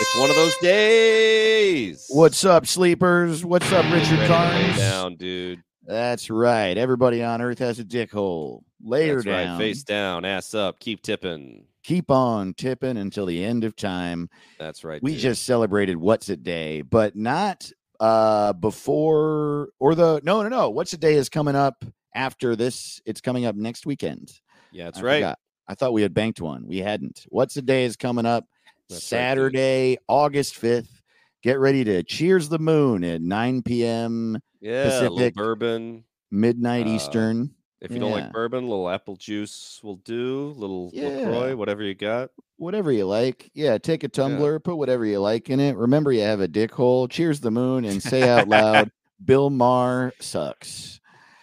It's one of those days. What's up, sleepers? What's up, Richard Ready to lay Carnes? down, dude? That's right. Everybody on Earth has a dick hole. Lay her That's down. right. Face down, ass up, keep tipping. Keep on tipping until the end of time. That's right. we dude. just celebrated what's it day but not uh before or the no no no what's it day is coming up after this it's coming up next weekend yeah, that's I right. forgot. I thought we had banked one we hadn't what's the day is coming up That's right, saturday august 5th get ready to cheers the moon at 9 p.m Yeah, Pacific. bourbon. midnight Uh, eastern If you don't like bourbon, a little apple juice will do. Little Yeah. Lacroix, whatever you got. whatever you like yeah take a tumbler put whatever you like in it remember you have a dick hole cheers the moon and say out loud bill maher sucks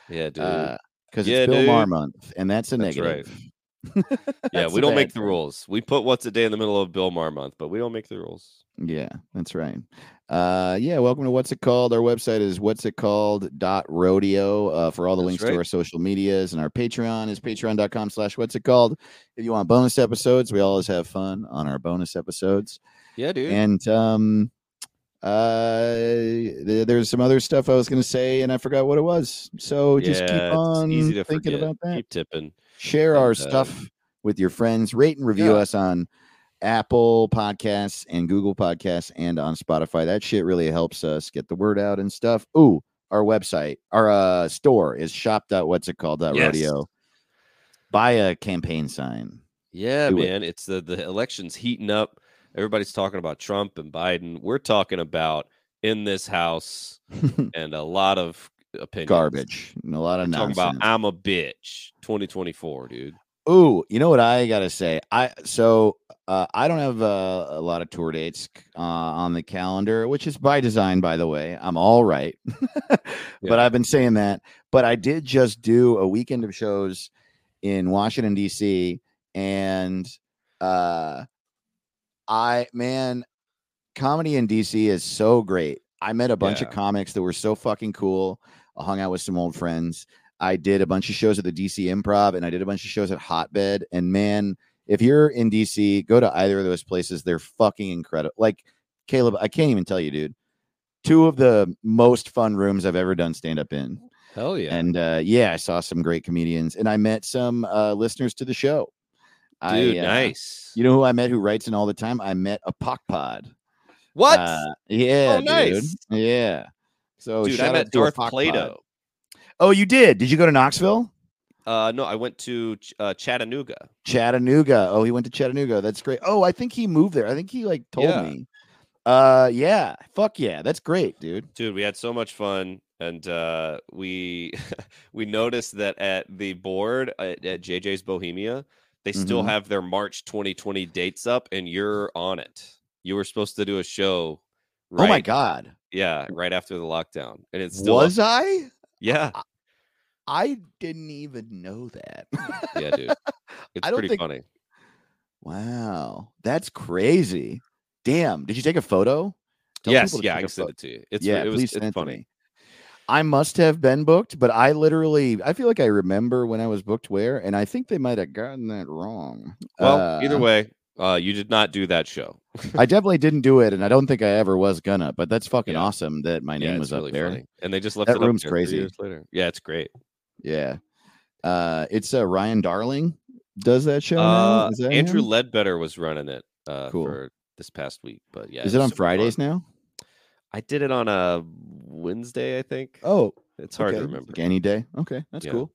Yeah, dude. because Yeah, it's Bill Maher month, and that's a That's right. yeah, we don't make the rules. We put what's a day in the middle of Bill Maher month, but we don't make the rules. Yeah, that's right. Uh, yeah, welcome to What's It Called. Our website is what's it called dot rodeo uh, for all the That's links right. to our social medias, and our Patreon is patreon.com slash what's it called. If you want bonus episodes, we always have fun on our bonus episodes. Yeah, dude. And um, uh, th- there's some other stuff I was going to say, and I forgot what it was. So just Yeah, keep on thinking forget. about that. Keep tipping. Share our uh, stuff with your friends rate and review yeah. us on apple podcasts and google podcasts and on spotify that shit really helps us get the word out and stuff ooh our website our uh store is shop what's it called Yes. rodeo buy a campaign sign Yeah, Do it. man. It's the the election's heating up. Everybody's talking about Trump and Biden. We're talking about in this house and a lot of opinions. garbage and a lot of We're talking nonsense about I'm a bitch. 2024, dude. Ooh, you know what I gotta say? I so uh, I don't have uh, a lot of tour dates uh, on the calendar, which is by design, by the way. I'm all right, Yeah. but I've been saying that. But I did just do a weekend of shows in Washington D.C. and uh, I man, comedy in DC is so great. I met a bunch of comics that were so fucking cool. I hung out with some old friends. I did a bunch of shows at the DC Improv and I did a bunch of shows at Hotbed. And man, if you're in DC, go to either of those places. They're fucking incredible. Like Caleb, I can't even tell you, dude. Two of the most fun rooms I've ever done stand up in. Hell yeah. And uh, yeah, I saw some great comedians and I met some uh, listeners to the show. Dude, I, uh, nice. You know who I met who writes in all the time? I met a Pock Pod. what? Uh, yeah, Oh, dude. nice. Yeah. So Dude, I met Darth Pock Pod. Plato. Oh, you did? Did you go to Knoxville? Uh, no, I went to uh, Chattanooga. Chattanooga. Oh, he went to Chattanooga. That's great. Oh, I think he moved there. I think he like told Yeah. me. Uh, yeah. Fuck yeah. That's great, dude. Dude, we had so much fun, and uh, we we noticed that at the board at, at JJ's Bohemia, they still Mhm. have their March 2020 dates up, and you're on it. You were supposed to do a show. Oh my god. Yeah, right after the lockdown, and it's still up. Was I? Yeah, I didn't even know that. yeah, dude. It's pretty think- funny. wow. That's crazy. Damn. Did you take a photo? Tell yes, yeah, I can send it to you. It's yeah, it was please it's send funny. I must have been booked, but I literally I feel like I remember when I was booked where, and I think they might have gotten that wrong. Well, either Uh, way, uh, you did not do that show. I definitely didn't do it, and I don't think I ever was gonna. But that's fucking Yeah. awesome that my name it's was up really there. funny. and they just left That it up room's there crazy. years later. Yeah, it's great. Yeah, uh, it's uh, Ryan Darling does that show. now? Uh, that Andrew him? Ledbetter was running it uh, Cool. for this past week, but yeah, Is it on Fridays fun. now? I did it on a Wednesday, I think. Oh, it's hard okay. to remember. Like any day. Okay, that's Yeah. cool.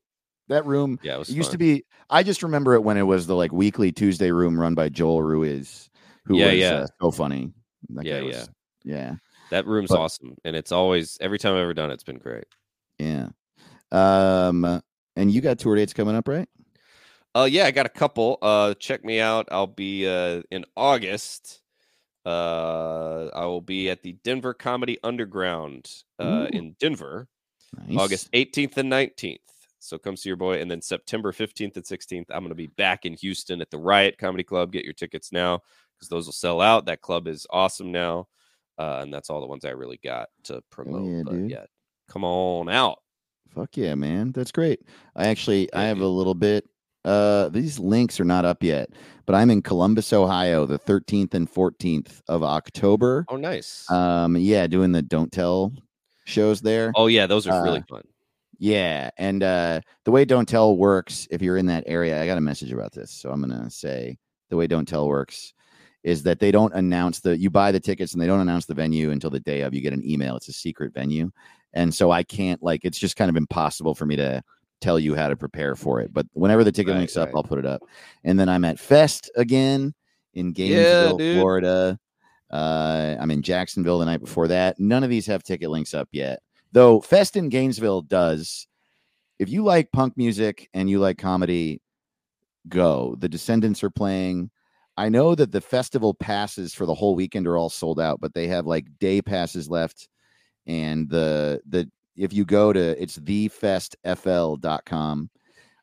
That room Yeah, it it used to be. I just remember it when it was the like weekly Tuesday room run by Joel Ruiz, who Yeah, was yeah. Uh, so funny. That Yeah, was- yeah. yeah. That room's but- awesome, and it's always every time I've ever done it, it's been great. Yeah. Um, and you got tour dates coming up, right? Uh, yeah, I got a couple. Uh, check me out. I'll be uh in August. Uh, I will be at the Denver Comedy Underground uh Ooh. in Denver. Nice. August 18th and 19th. So come see your boy. And then September 15th and 16th, I'm going to be back in Houston at the Riot Comedy Club. Get your tickets now because those will sell out. That club is awesome now. Uh, and that's all the ones I really got to promote. yeah, but dude. yeah, come on out. Fuck yeah, man. That's great. I actually I have a little bit uh these links are not up yet, but I'm in Columbus, Ohio, the 13th and 14th of October. Oh, nice. Um yeah, doing the don't tell shows there. oh, yeah, those are uh, really fun. Yeah, and uh the way Don't Tell works, if you're in that area, I got a message about this, so I'm gonna say the way Don't Tell works is that they don't announce the you buy the tickets and they don't announce the venue until the day of. You get an email; it's a secret venue, and so I can't like it's just kind of impossible for me to tell you how to prepare for it. But whenever the ticket Right, links up. I'll put it up. And then I'm at Fest again in Gainesville, dude. Florida. Uh, I'm in Jacksonville the night before that. None of these have ticket links up yet though Fest in Gainesville does. If you like punk music and you like comedy, go. The Descendents are playing. I know that the festival passes for the whole weekend are all sold out, but they have like day passes left. And the the if you go to it's thefestfl.com.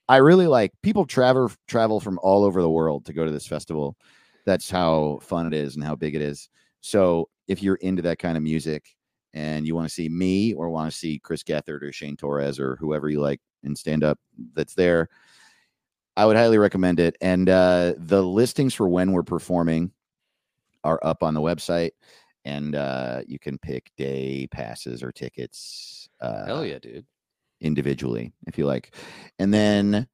I really like people travel travel from all over the world to go to this festival. That's how fun it is and how big it is. So if you're into that kind of music, and you want to see me or want to see Chris Gethard or Shane Torres or whoever you like in stand up that's there, I would highly recommend it. And uh, the listings for when we're performing are up on the website, and uh, you can pick day passes or tickets. Uh, Hell yeah, dude. individually if you like. And then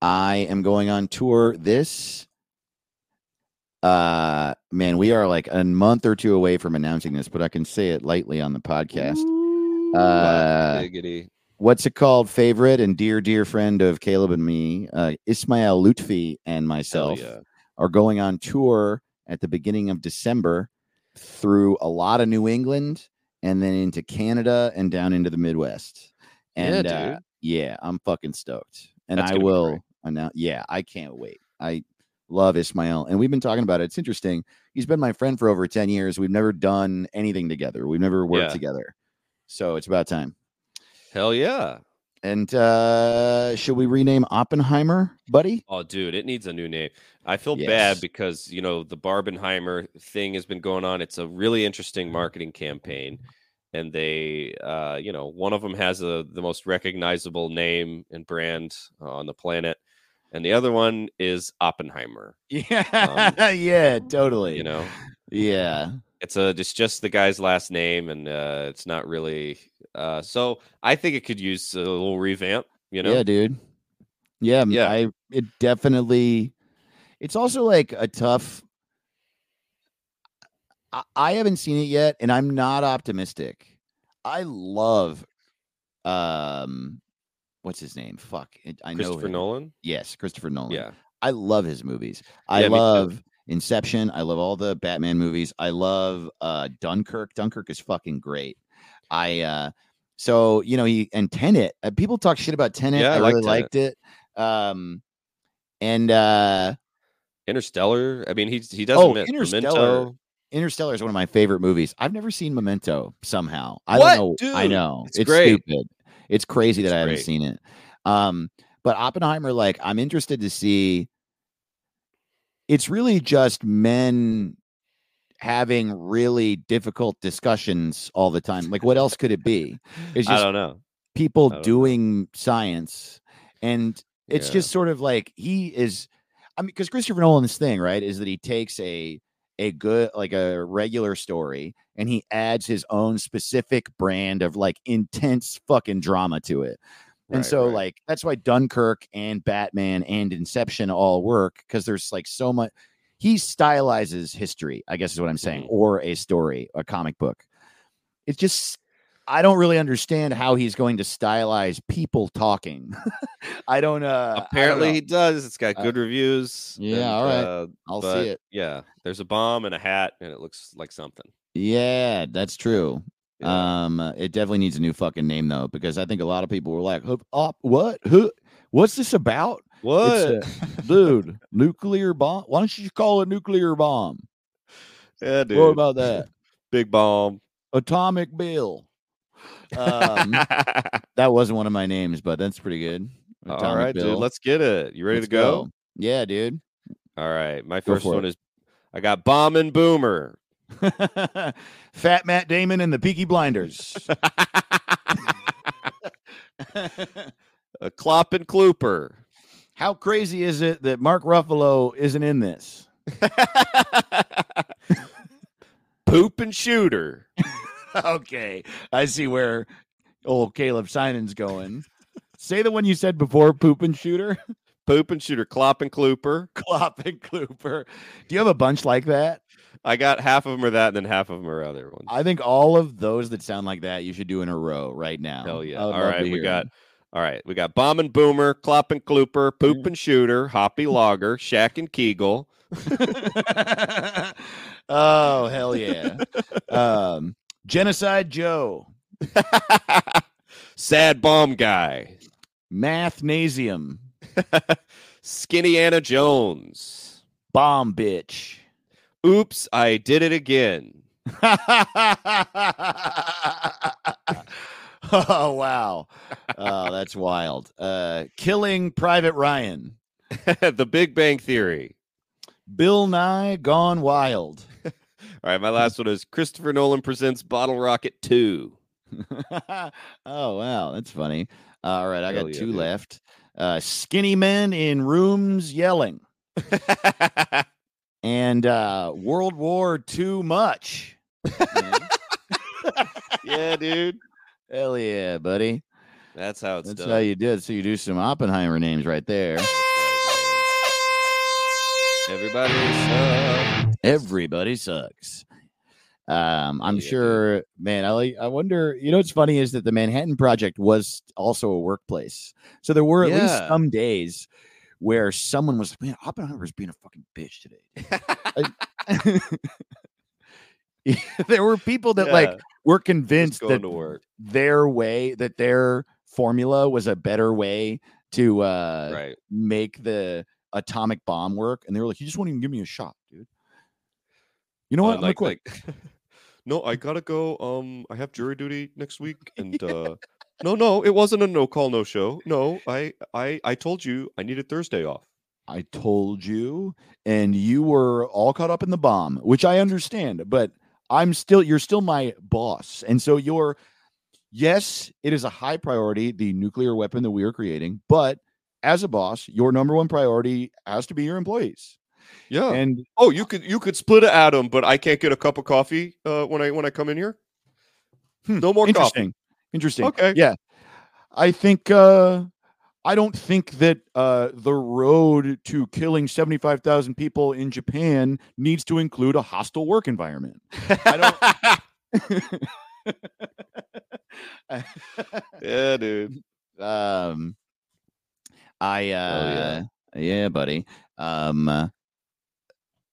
I am going on tour this uh man, we are like a month or two away from announcing this, but I can say it lightly on the podcast. Uh what's it called? Favorite and dear, dear friend of Caleb and me, uh Ismail Loutfi and myself yeah. are going on tour at the beginning of December through a lot of New England and then into Canada and down into the Midwest. Yeah, And dude. uh, yeah, I'm fucking stoked. And That's I will announce. Yeah, I can't wait. I love Ismail, and we've been talking about it. It's interesting. He's been my friend for over 10 years. We've never done anything together, we've never worked Yeah. together. So it's about time. Hell yeah. And uh should we rename Oppenheimer, buddy? Oh, dude, it needs a new name. I feel Yes. bad because you know the Barbenheimer thing has been going on. It's a really interesting marketing campaign, and they, uh, you know, one of them has a the most recognizable name and brand on the planet, and the other one is Oppenheimer. Yeah, yeah, totally. You know, yeah. it's a it's just the guy's last name, and uh, it's not really. Uh, so I think it could use a little revamp. You know, Yeah, dude. Yeah, Yeah. I it definitely it's also like a tough I, I haven't seen it yet and I'm not optimistic. I love um what's his name? Fuck. It, I know Christopher him. Nolan. Yes, Christopher Nolan. Yeah, I love his movies. I Yeah, love Inception. I love all the Batman movies. I love uh Dunkirk. Dunkirk is fucking great. I uh so you know he and Tenet. Uh, people talk shit about Tenet. Yeah, I I, like really Tenet. liked it. Um and uh Interstellar. I mean, he's he doesn't oh, Interstellar. Memento. Interstellar is one of my favorite movies. I've never seen Memento somehow. I What? don't know. I know. it's It's, great. stupid. It's crazy It's that I haven't seen it. Um, but Oppenheimer, like, I'm interested to see. It's really just men having really difficult discussions all the time. Like, what else could it be? It's I don't know. people don't know. doing science and it's Yeah. just sort of like he is i mean because christopher nolan's thing right is that he takes a a good like a regular story and he adds his own specific brand of like intense fucking drama to it and Right, so right. like that's why dunkirk and batman and inception all work because there's like so much he stylizes history i guess is what i'm saying Mhm. or a story a comic book it's just I don't really understand how he's going to stylize people talking. I don't uh don't Apparently know. he does. It's got Uh, good reviews. yeah, and, all right. uh, I'll see it. Yeah, there's a bomb and a hat, and it looks like something. Yeah, that's true. Yeah. Um uh, it definitely needs a new fucking name though because I think a lot of people were like, "Hup, up, what? Who what's this about?" what? A- dude, nuclear bomb. Why don't you call it nuclear bomb? yeah, dude. What about that? Big bomb. Atomic Bill. Um that wasn't one of my names, but that's pretty good. All Atomic right, dude. Let's get it. You ready Let's to go? Yeah, dude. All right. My Go first one it. is I got bomb and boomer. Fat Matt Damon and the Peaky Blinders. a clop and klooper. How crazy is it that Mark Ruffalo isn't in this? Poop and shooter. okay, I see where old Caleb Synan's going. Say the one you said before, poop and shooter, Poop and shooter. Clop and klooper. Clop and Clooper. Do you have a bunch like that? I got half of them are that, and then half of them are other ones. I think all of those that sound like that you should do in a row right now. Hell yeah. All right, we got all right, we got bomb and boomer, clop and klooper, poop and shooter, hoppy logger, shack and kegel. oh hell yeah! um, Genocide Joe, Sad bomb guy. Mathnasium, Skinny Anna Jones. Bomb Bitch. Oops, I did it again. oh wow! Oh, that's wild. Uh, killing Private Ryan. the Big Bang Theory. Bill Nye Gone Wild. All right, my last one is Christopher Nolan presents Bottle Rocket 2. oh wow, that's funny. All right, I got yeah, two dude. left. Uh, skinny men in rooms yelling, and uh, World War Too much. yeah, dude. Hell yeah, buddy. That's how it's That's done. how you did. So you do some Oppenheimer names right there. Everybody sucks. Everybody sucks. Um, I'm Yeah, sure, man. I like. I wonder. You know, what's funny is that the Manhattan Project was also a workplace, so there were at least some days where someone was, man, Oppenheimer Oppenheimer's being a fucking bitch today. there were people that like were convinced that their way, that their formula was a better way to uh right. make the atomic bomb work, and they were like, "You just won't even give me a shot, dude." You know Uh, what? I'm like, like, no, I gotta go. Um, I have jury duty next week, and uh, no, no, it wasn't a no call, no show. No, I, I, I told you I needed Thursday off. I told you, and you were all caught up in the bomb, which I understand, but I'm still, you're still my boss. And so you're, yes, it is a high priority, the nuclear weapon that we are creating, but as a boss, your number one priority has to be your employees. Yeah. And oh, you could, you could split an atom, but I can't get a cup of coffee uh, when I, when I come in here. Hmm, No more coffee. Interesting. Okay. Yeah. I think uh I don't think that uh the road to killing 75,000 people in Japan needs to include a hostile work environment. I don't yeah, dude. um I uh yeah. yeah. buddy. Um uh,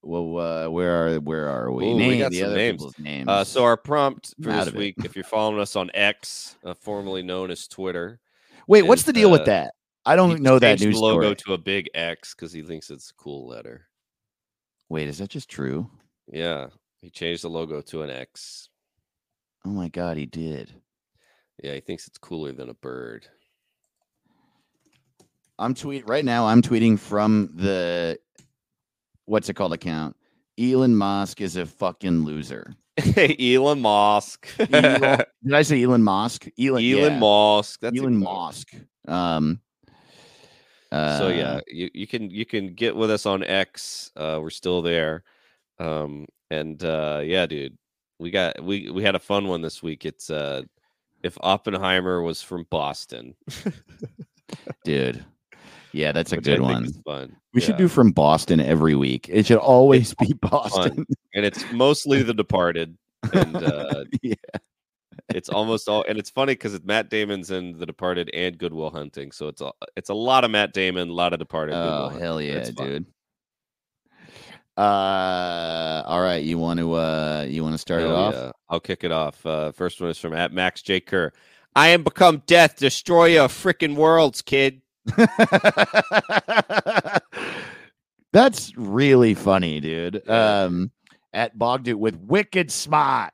well, uh, where are where are we? Ooh, we got the some other names. people's names. Uh, so our prompt for out this of it. week, if you're following us on X, uh, formerly known as Twitter, Wait, what's is, the deal uh, with that? I don't know that changed news logo story. to a big X because he thinks it's a cool letter. Wait, is that just true? Yeah, he changed the logo to an X. Oh my god, he did. Yeah, he thinks it's cooler than a bird. I'm tweet right now. I'm tweeting from the what's it called account. Elon Musk is a fucking loser. Elon Musk. Elon, did I say Elon Musk? Elon, Elon yeah. Musk. That's Elon. Musk. Um. so yeah, uh, you, you can you can get with us on X. Uh, we're still there. Um, and uh, yeah, dude, we got we we had a fun one this week. It's uh, if Oppenheimer was from Boston. dude. Yeah, that's a which good one. fun. We should do from Boston every week. It should always be Boston. and it's mostly The Departed. And uh, yeah. it's almost all and it's funny because it's Matt Damon's in The Departed and Goodwill Hunting. So it's a it's a lot of Matt Damon, a lot of Departed. Oh Hunting. hell yeah, dude. Uh, all right. You want to uh, you want to start it off? yeah. I'll kick it off. Uh, first one is from at Max J. Kerr. I am become death, destroyer of freaking worlds, kid. That's really funny, dude. Um, at Bogdude with wicked smart.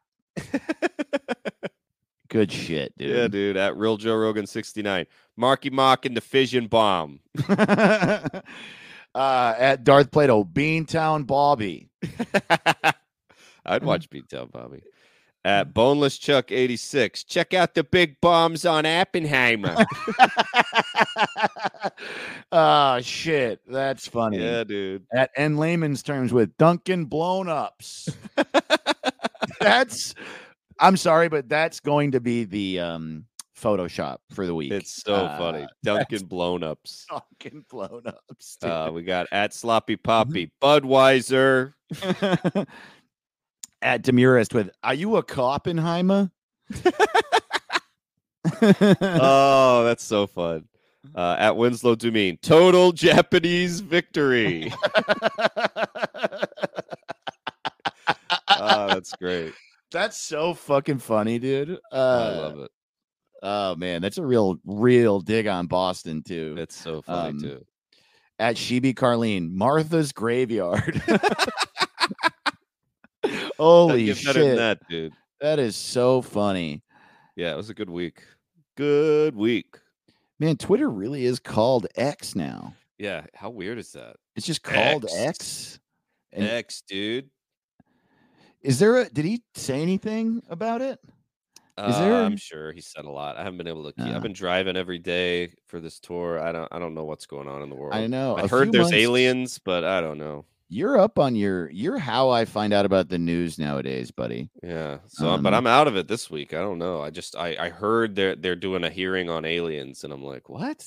Good shit, dude. Yeah, dude. At Real Joe Rogan 69. Marky Mark and the fission bomb. uh, at Darth Plato, Beantown Bobby. I'd watch Beatdown Bobby. At Boneless Chuck 86. Check out the big bombs on Oppenheimer. oh shit, that's funny. yeah, dude. At in layman's terms with Duncan blown ups. that's I'm sorry, but that's going to be the um Photoshop for the week. It's so funny. Uh, Duncan blown ups. Duncan blown ups. Uh, we got at Sloppy Mm-hmm. Poppy, Budweiser. At Demurest with Are you a Oppenheimer? Oh, that's so fun. Uh, at Winslow Dumean, total Japanese victory. oh, that's great. That's so fucking funny, dude. Uh, I love it. Oh man, that's a real, real dig on Boston too. That's so funny um, too. At Sheeby Carlene, Martha's Graveyard. Holy shit, that, dude. that is so funny, Yeah, it was a good week. Good week. man. Twitter really is called X now. Yeah, how weird is that? It's just called X. X. And X, dude. is there a? Did he say anything about it? Is Uh, there- I'm sure he said a lot. I haven't been able to keep. Uh. I've been driving every day for this tour. I don't. I don't know what's going on in the world. I know. I heard there's months- aliens, but I don't know. You're up on your. You're how I find out about the news nowadays, buddy. Yeah. So, but Um, I'm out of it this week. I don't know. I just I I heard they're they're doing a hearing on aliens, and I'm like, what?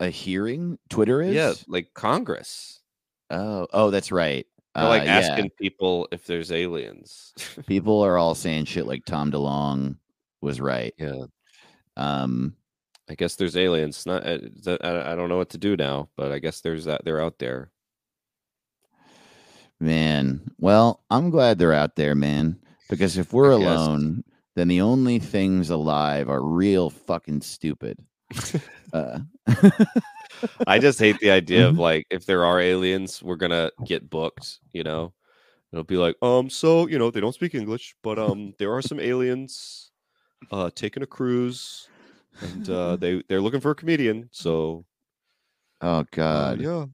A hearing, Twitter is. Yeah, like Congress. Oh, oh, that's right. They're like Uh, yeah. asking people if there's aliens. People are all saying shit like Tom DeLonge was right. yeah. Um, I guess there's aliens. Not uh, I, I don't know what to do now, but I guess there's that they're out there. Man. Well, I'm glad they're out there, man. Because if we're alone, then the only things alive are real fucking stupid. uh, I just hate the idea Mm-hmm. of like if there are aliens, we're gonna get booked. You know, it'll be like, um, so you know they don't speak English, but um, there are some aliens uh, taking a cruise, and uh, they they're looking for a comedian. So Oh uh, God. yeah,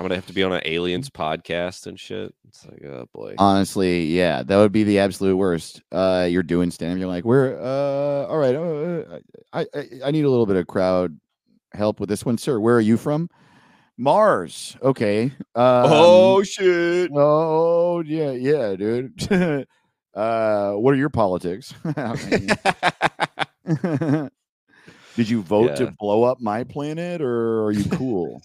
I'm gonna have to be on an aliens podcast and shit. It's like, oh boy. Honestly, yeah, that would be the absolute worst. Uh, you're doing stand up. You're like, we're uh, all right. Uh, I, I I need a little bit of crowd help with this one, sir. Where are you from? Mars. Okay. Um, oh shit! Oh yeah, yeah, dude. uh, what are your politics? Did you vote to blow up my planet, or are you cool?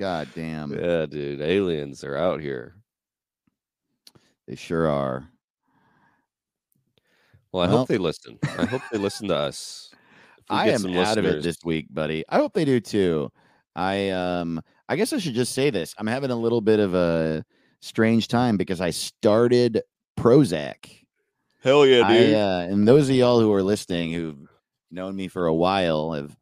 God damn, yeah, dude. Aliens are out here. they sure are. Well, I Well- hope they listen. I hope they listen to us. I am out of it this week, buddy. I hope they do too. I um I guess I should just say this. I'm having a little bit of a strange time because I started Prozac. Hell yeah, I, dude. uh, and those of y'all who are listening who've known me for a while have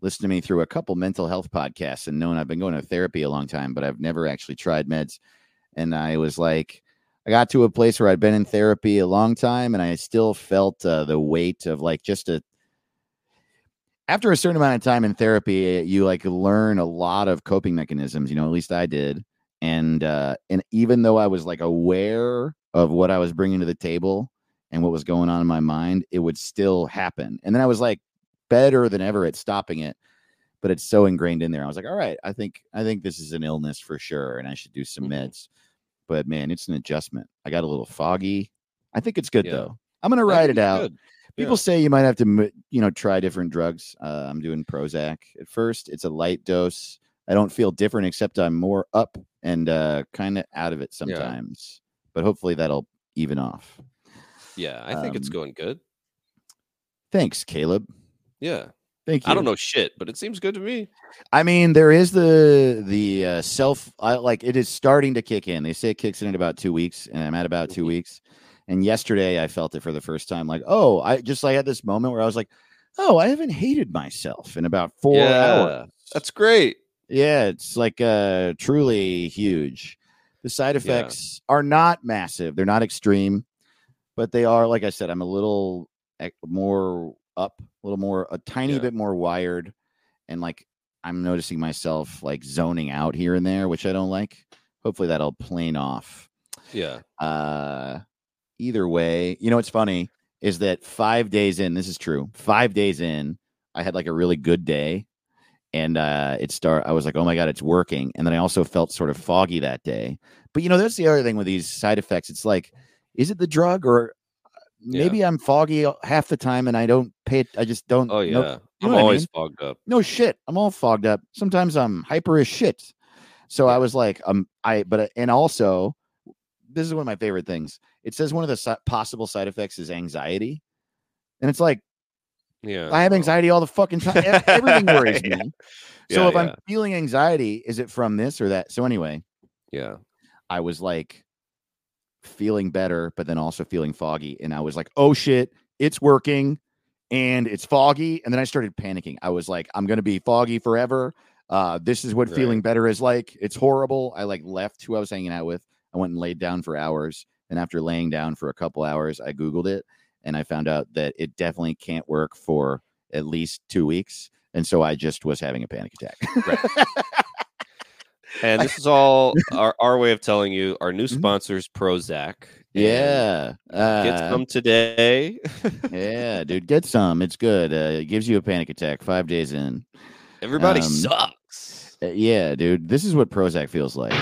listened to me through a couple mental health podcasts and known I've been going to therapy a long time, but I've never actually tried meds. And I was like, I got to a place where I'd been in therapy a long time and I still felt uh, the weight of like just a, after a certain amount of time in therapy, you like learn a lot of coping mechanisms, you know, at least I did. And, uh, and even though I was like aware of what I was bringing to the table, and what was going on in my mind, it would still happen. And then I was like better than ever at stopping it, but it's so ingrained in there. I was like, all right, I think I think this is an illness for sure, and I should do some Mhm. meds. But man, it's an adjustment. I got a little foggy. I think it's good Yeah. though. I'm gonna ride it out. good. People Yeah. say you might have to, you know, try different drugs. Uh, I'm doing Prozac at first. It's a light dose. I don't feel different except I'm more up and uh, kind of out of it sometimes. But hopefully that'll even off. Yeah, I think it's Um, going good. Thanks, Caleb. Yeah, Thank you. I don't know shit, but it seems good to me. I mean, there is the the uh, self. I like it is starting to kick in. They say it kicks in in about two weeks, and I'm at about 2 Mhm. weeks. And yesterday, I felt it for the first time. Like, oh, I just like had this moment where I was like, oh, I haven't hated myself in about four hours. that's great. Yeah, it's like uh truly huge. The side Yeah. effects are not massive. They're not extreme, but they are like I said, I'm a little more up, little more a tiny Yeah. bit more wired and like I'm noticing myself like zoning out here and there, which I don't like. Hopefully that'll plane off. Yeah, Uh either way, you know what's funny is that 5 days in, this is true. 5 days in, I had like a really good day and uh it start I was like, "Oh my god, it's working." And then I also felt sort of foggy that day. But you know, that's the other thing with these side effects. It's like is it the drug or uh, Yeah. maybe I'm foggy half the time and I don't pay it. I just don't Oh yeah, know- I'm I always mean? fogged up. no shit. I'm all fogged up. Sometimes I'm hyper as shit. So I was like, um, I, but, uh, and also, this is one of my favorite things. It says one of the si- possible side effects is anxiety. And it's like, Yeah, I have anxiety all the fucking time. Everything worries Yeah. me. So Yeah, if I'm feeling anxiety, is it from this or that? So anyway, Yeah, I was like feeling better, but then also feeling foggy. And I was like, oh shit, it's working and it's foggy. And then I started panicking. I was like, I'm going to be foggy forever. Uh, this is what Right. feeling better is like. It's horrible. I like left who I was hanging out with. I went and laid down for hours. And after laying down for a couple hours, I Googled it and I found out that it definitely can't work for at least two weeks. And so I just was having a panic attack. and this is all our, our way of telling you our new Mhm. sponsors, Prozac. and yeah. get uh, some today. yeah, dude, get some. It's good. Uh, it gives you a panic attack five days in. Everybody Um, sucks. Uh, yeah, dude, this is what Prozac feels like.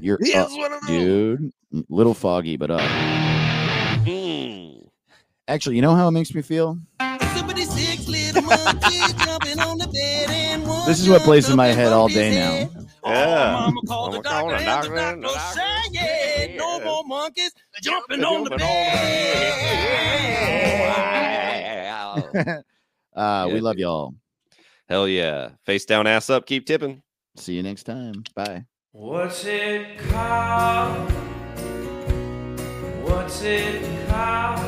You're up, dude, little foggy, but up. Mm. Actually, you know how it makes me feel? This is what plays in my head all day now. Yeah. mama called the doctor, and the doctor, said, no more monkeys jumping on the bed. uh, we love y'all. Hell yeah. Face down, ass up. Keep tipping. See you next time. Bye. What's it called? What's it called?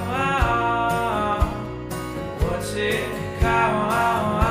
What's it called?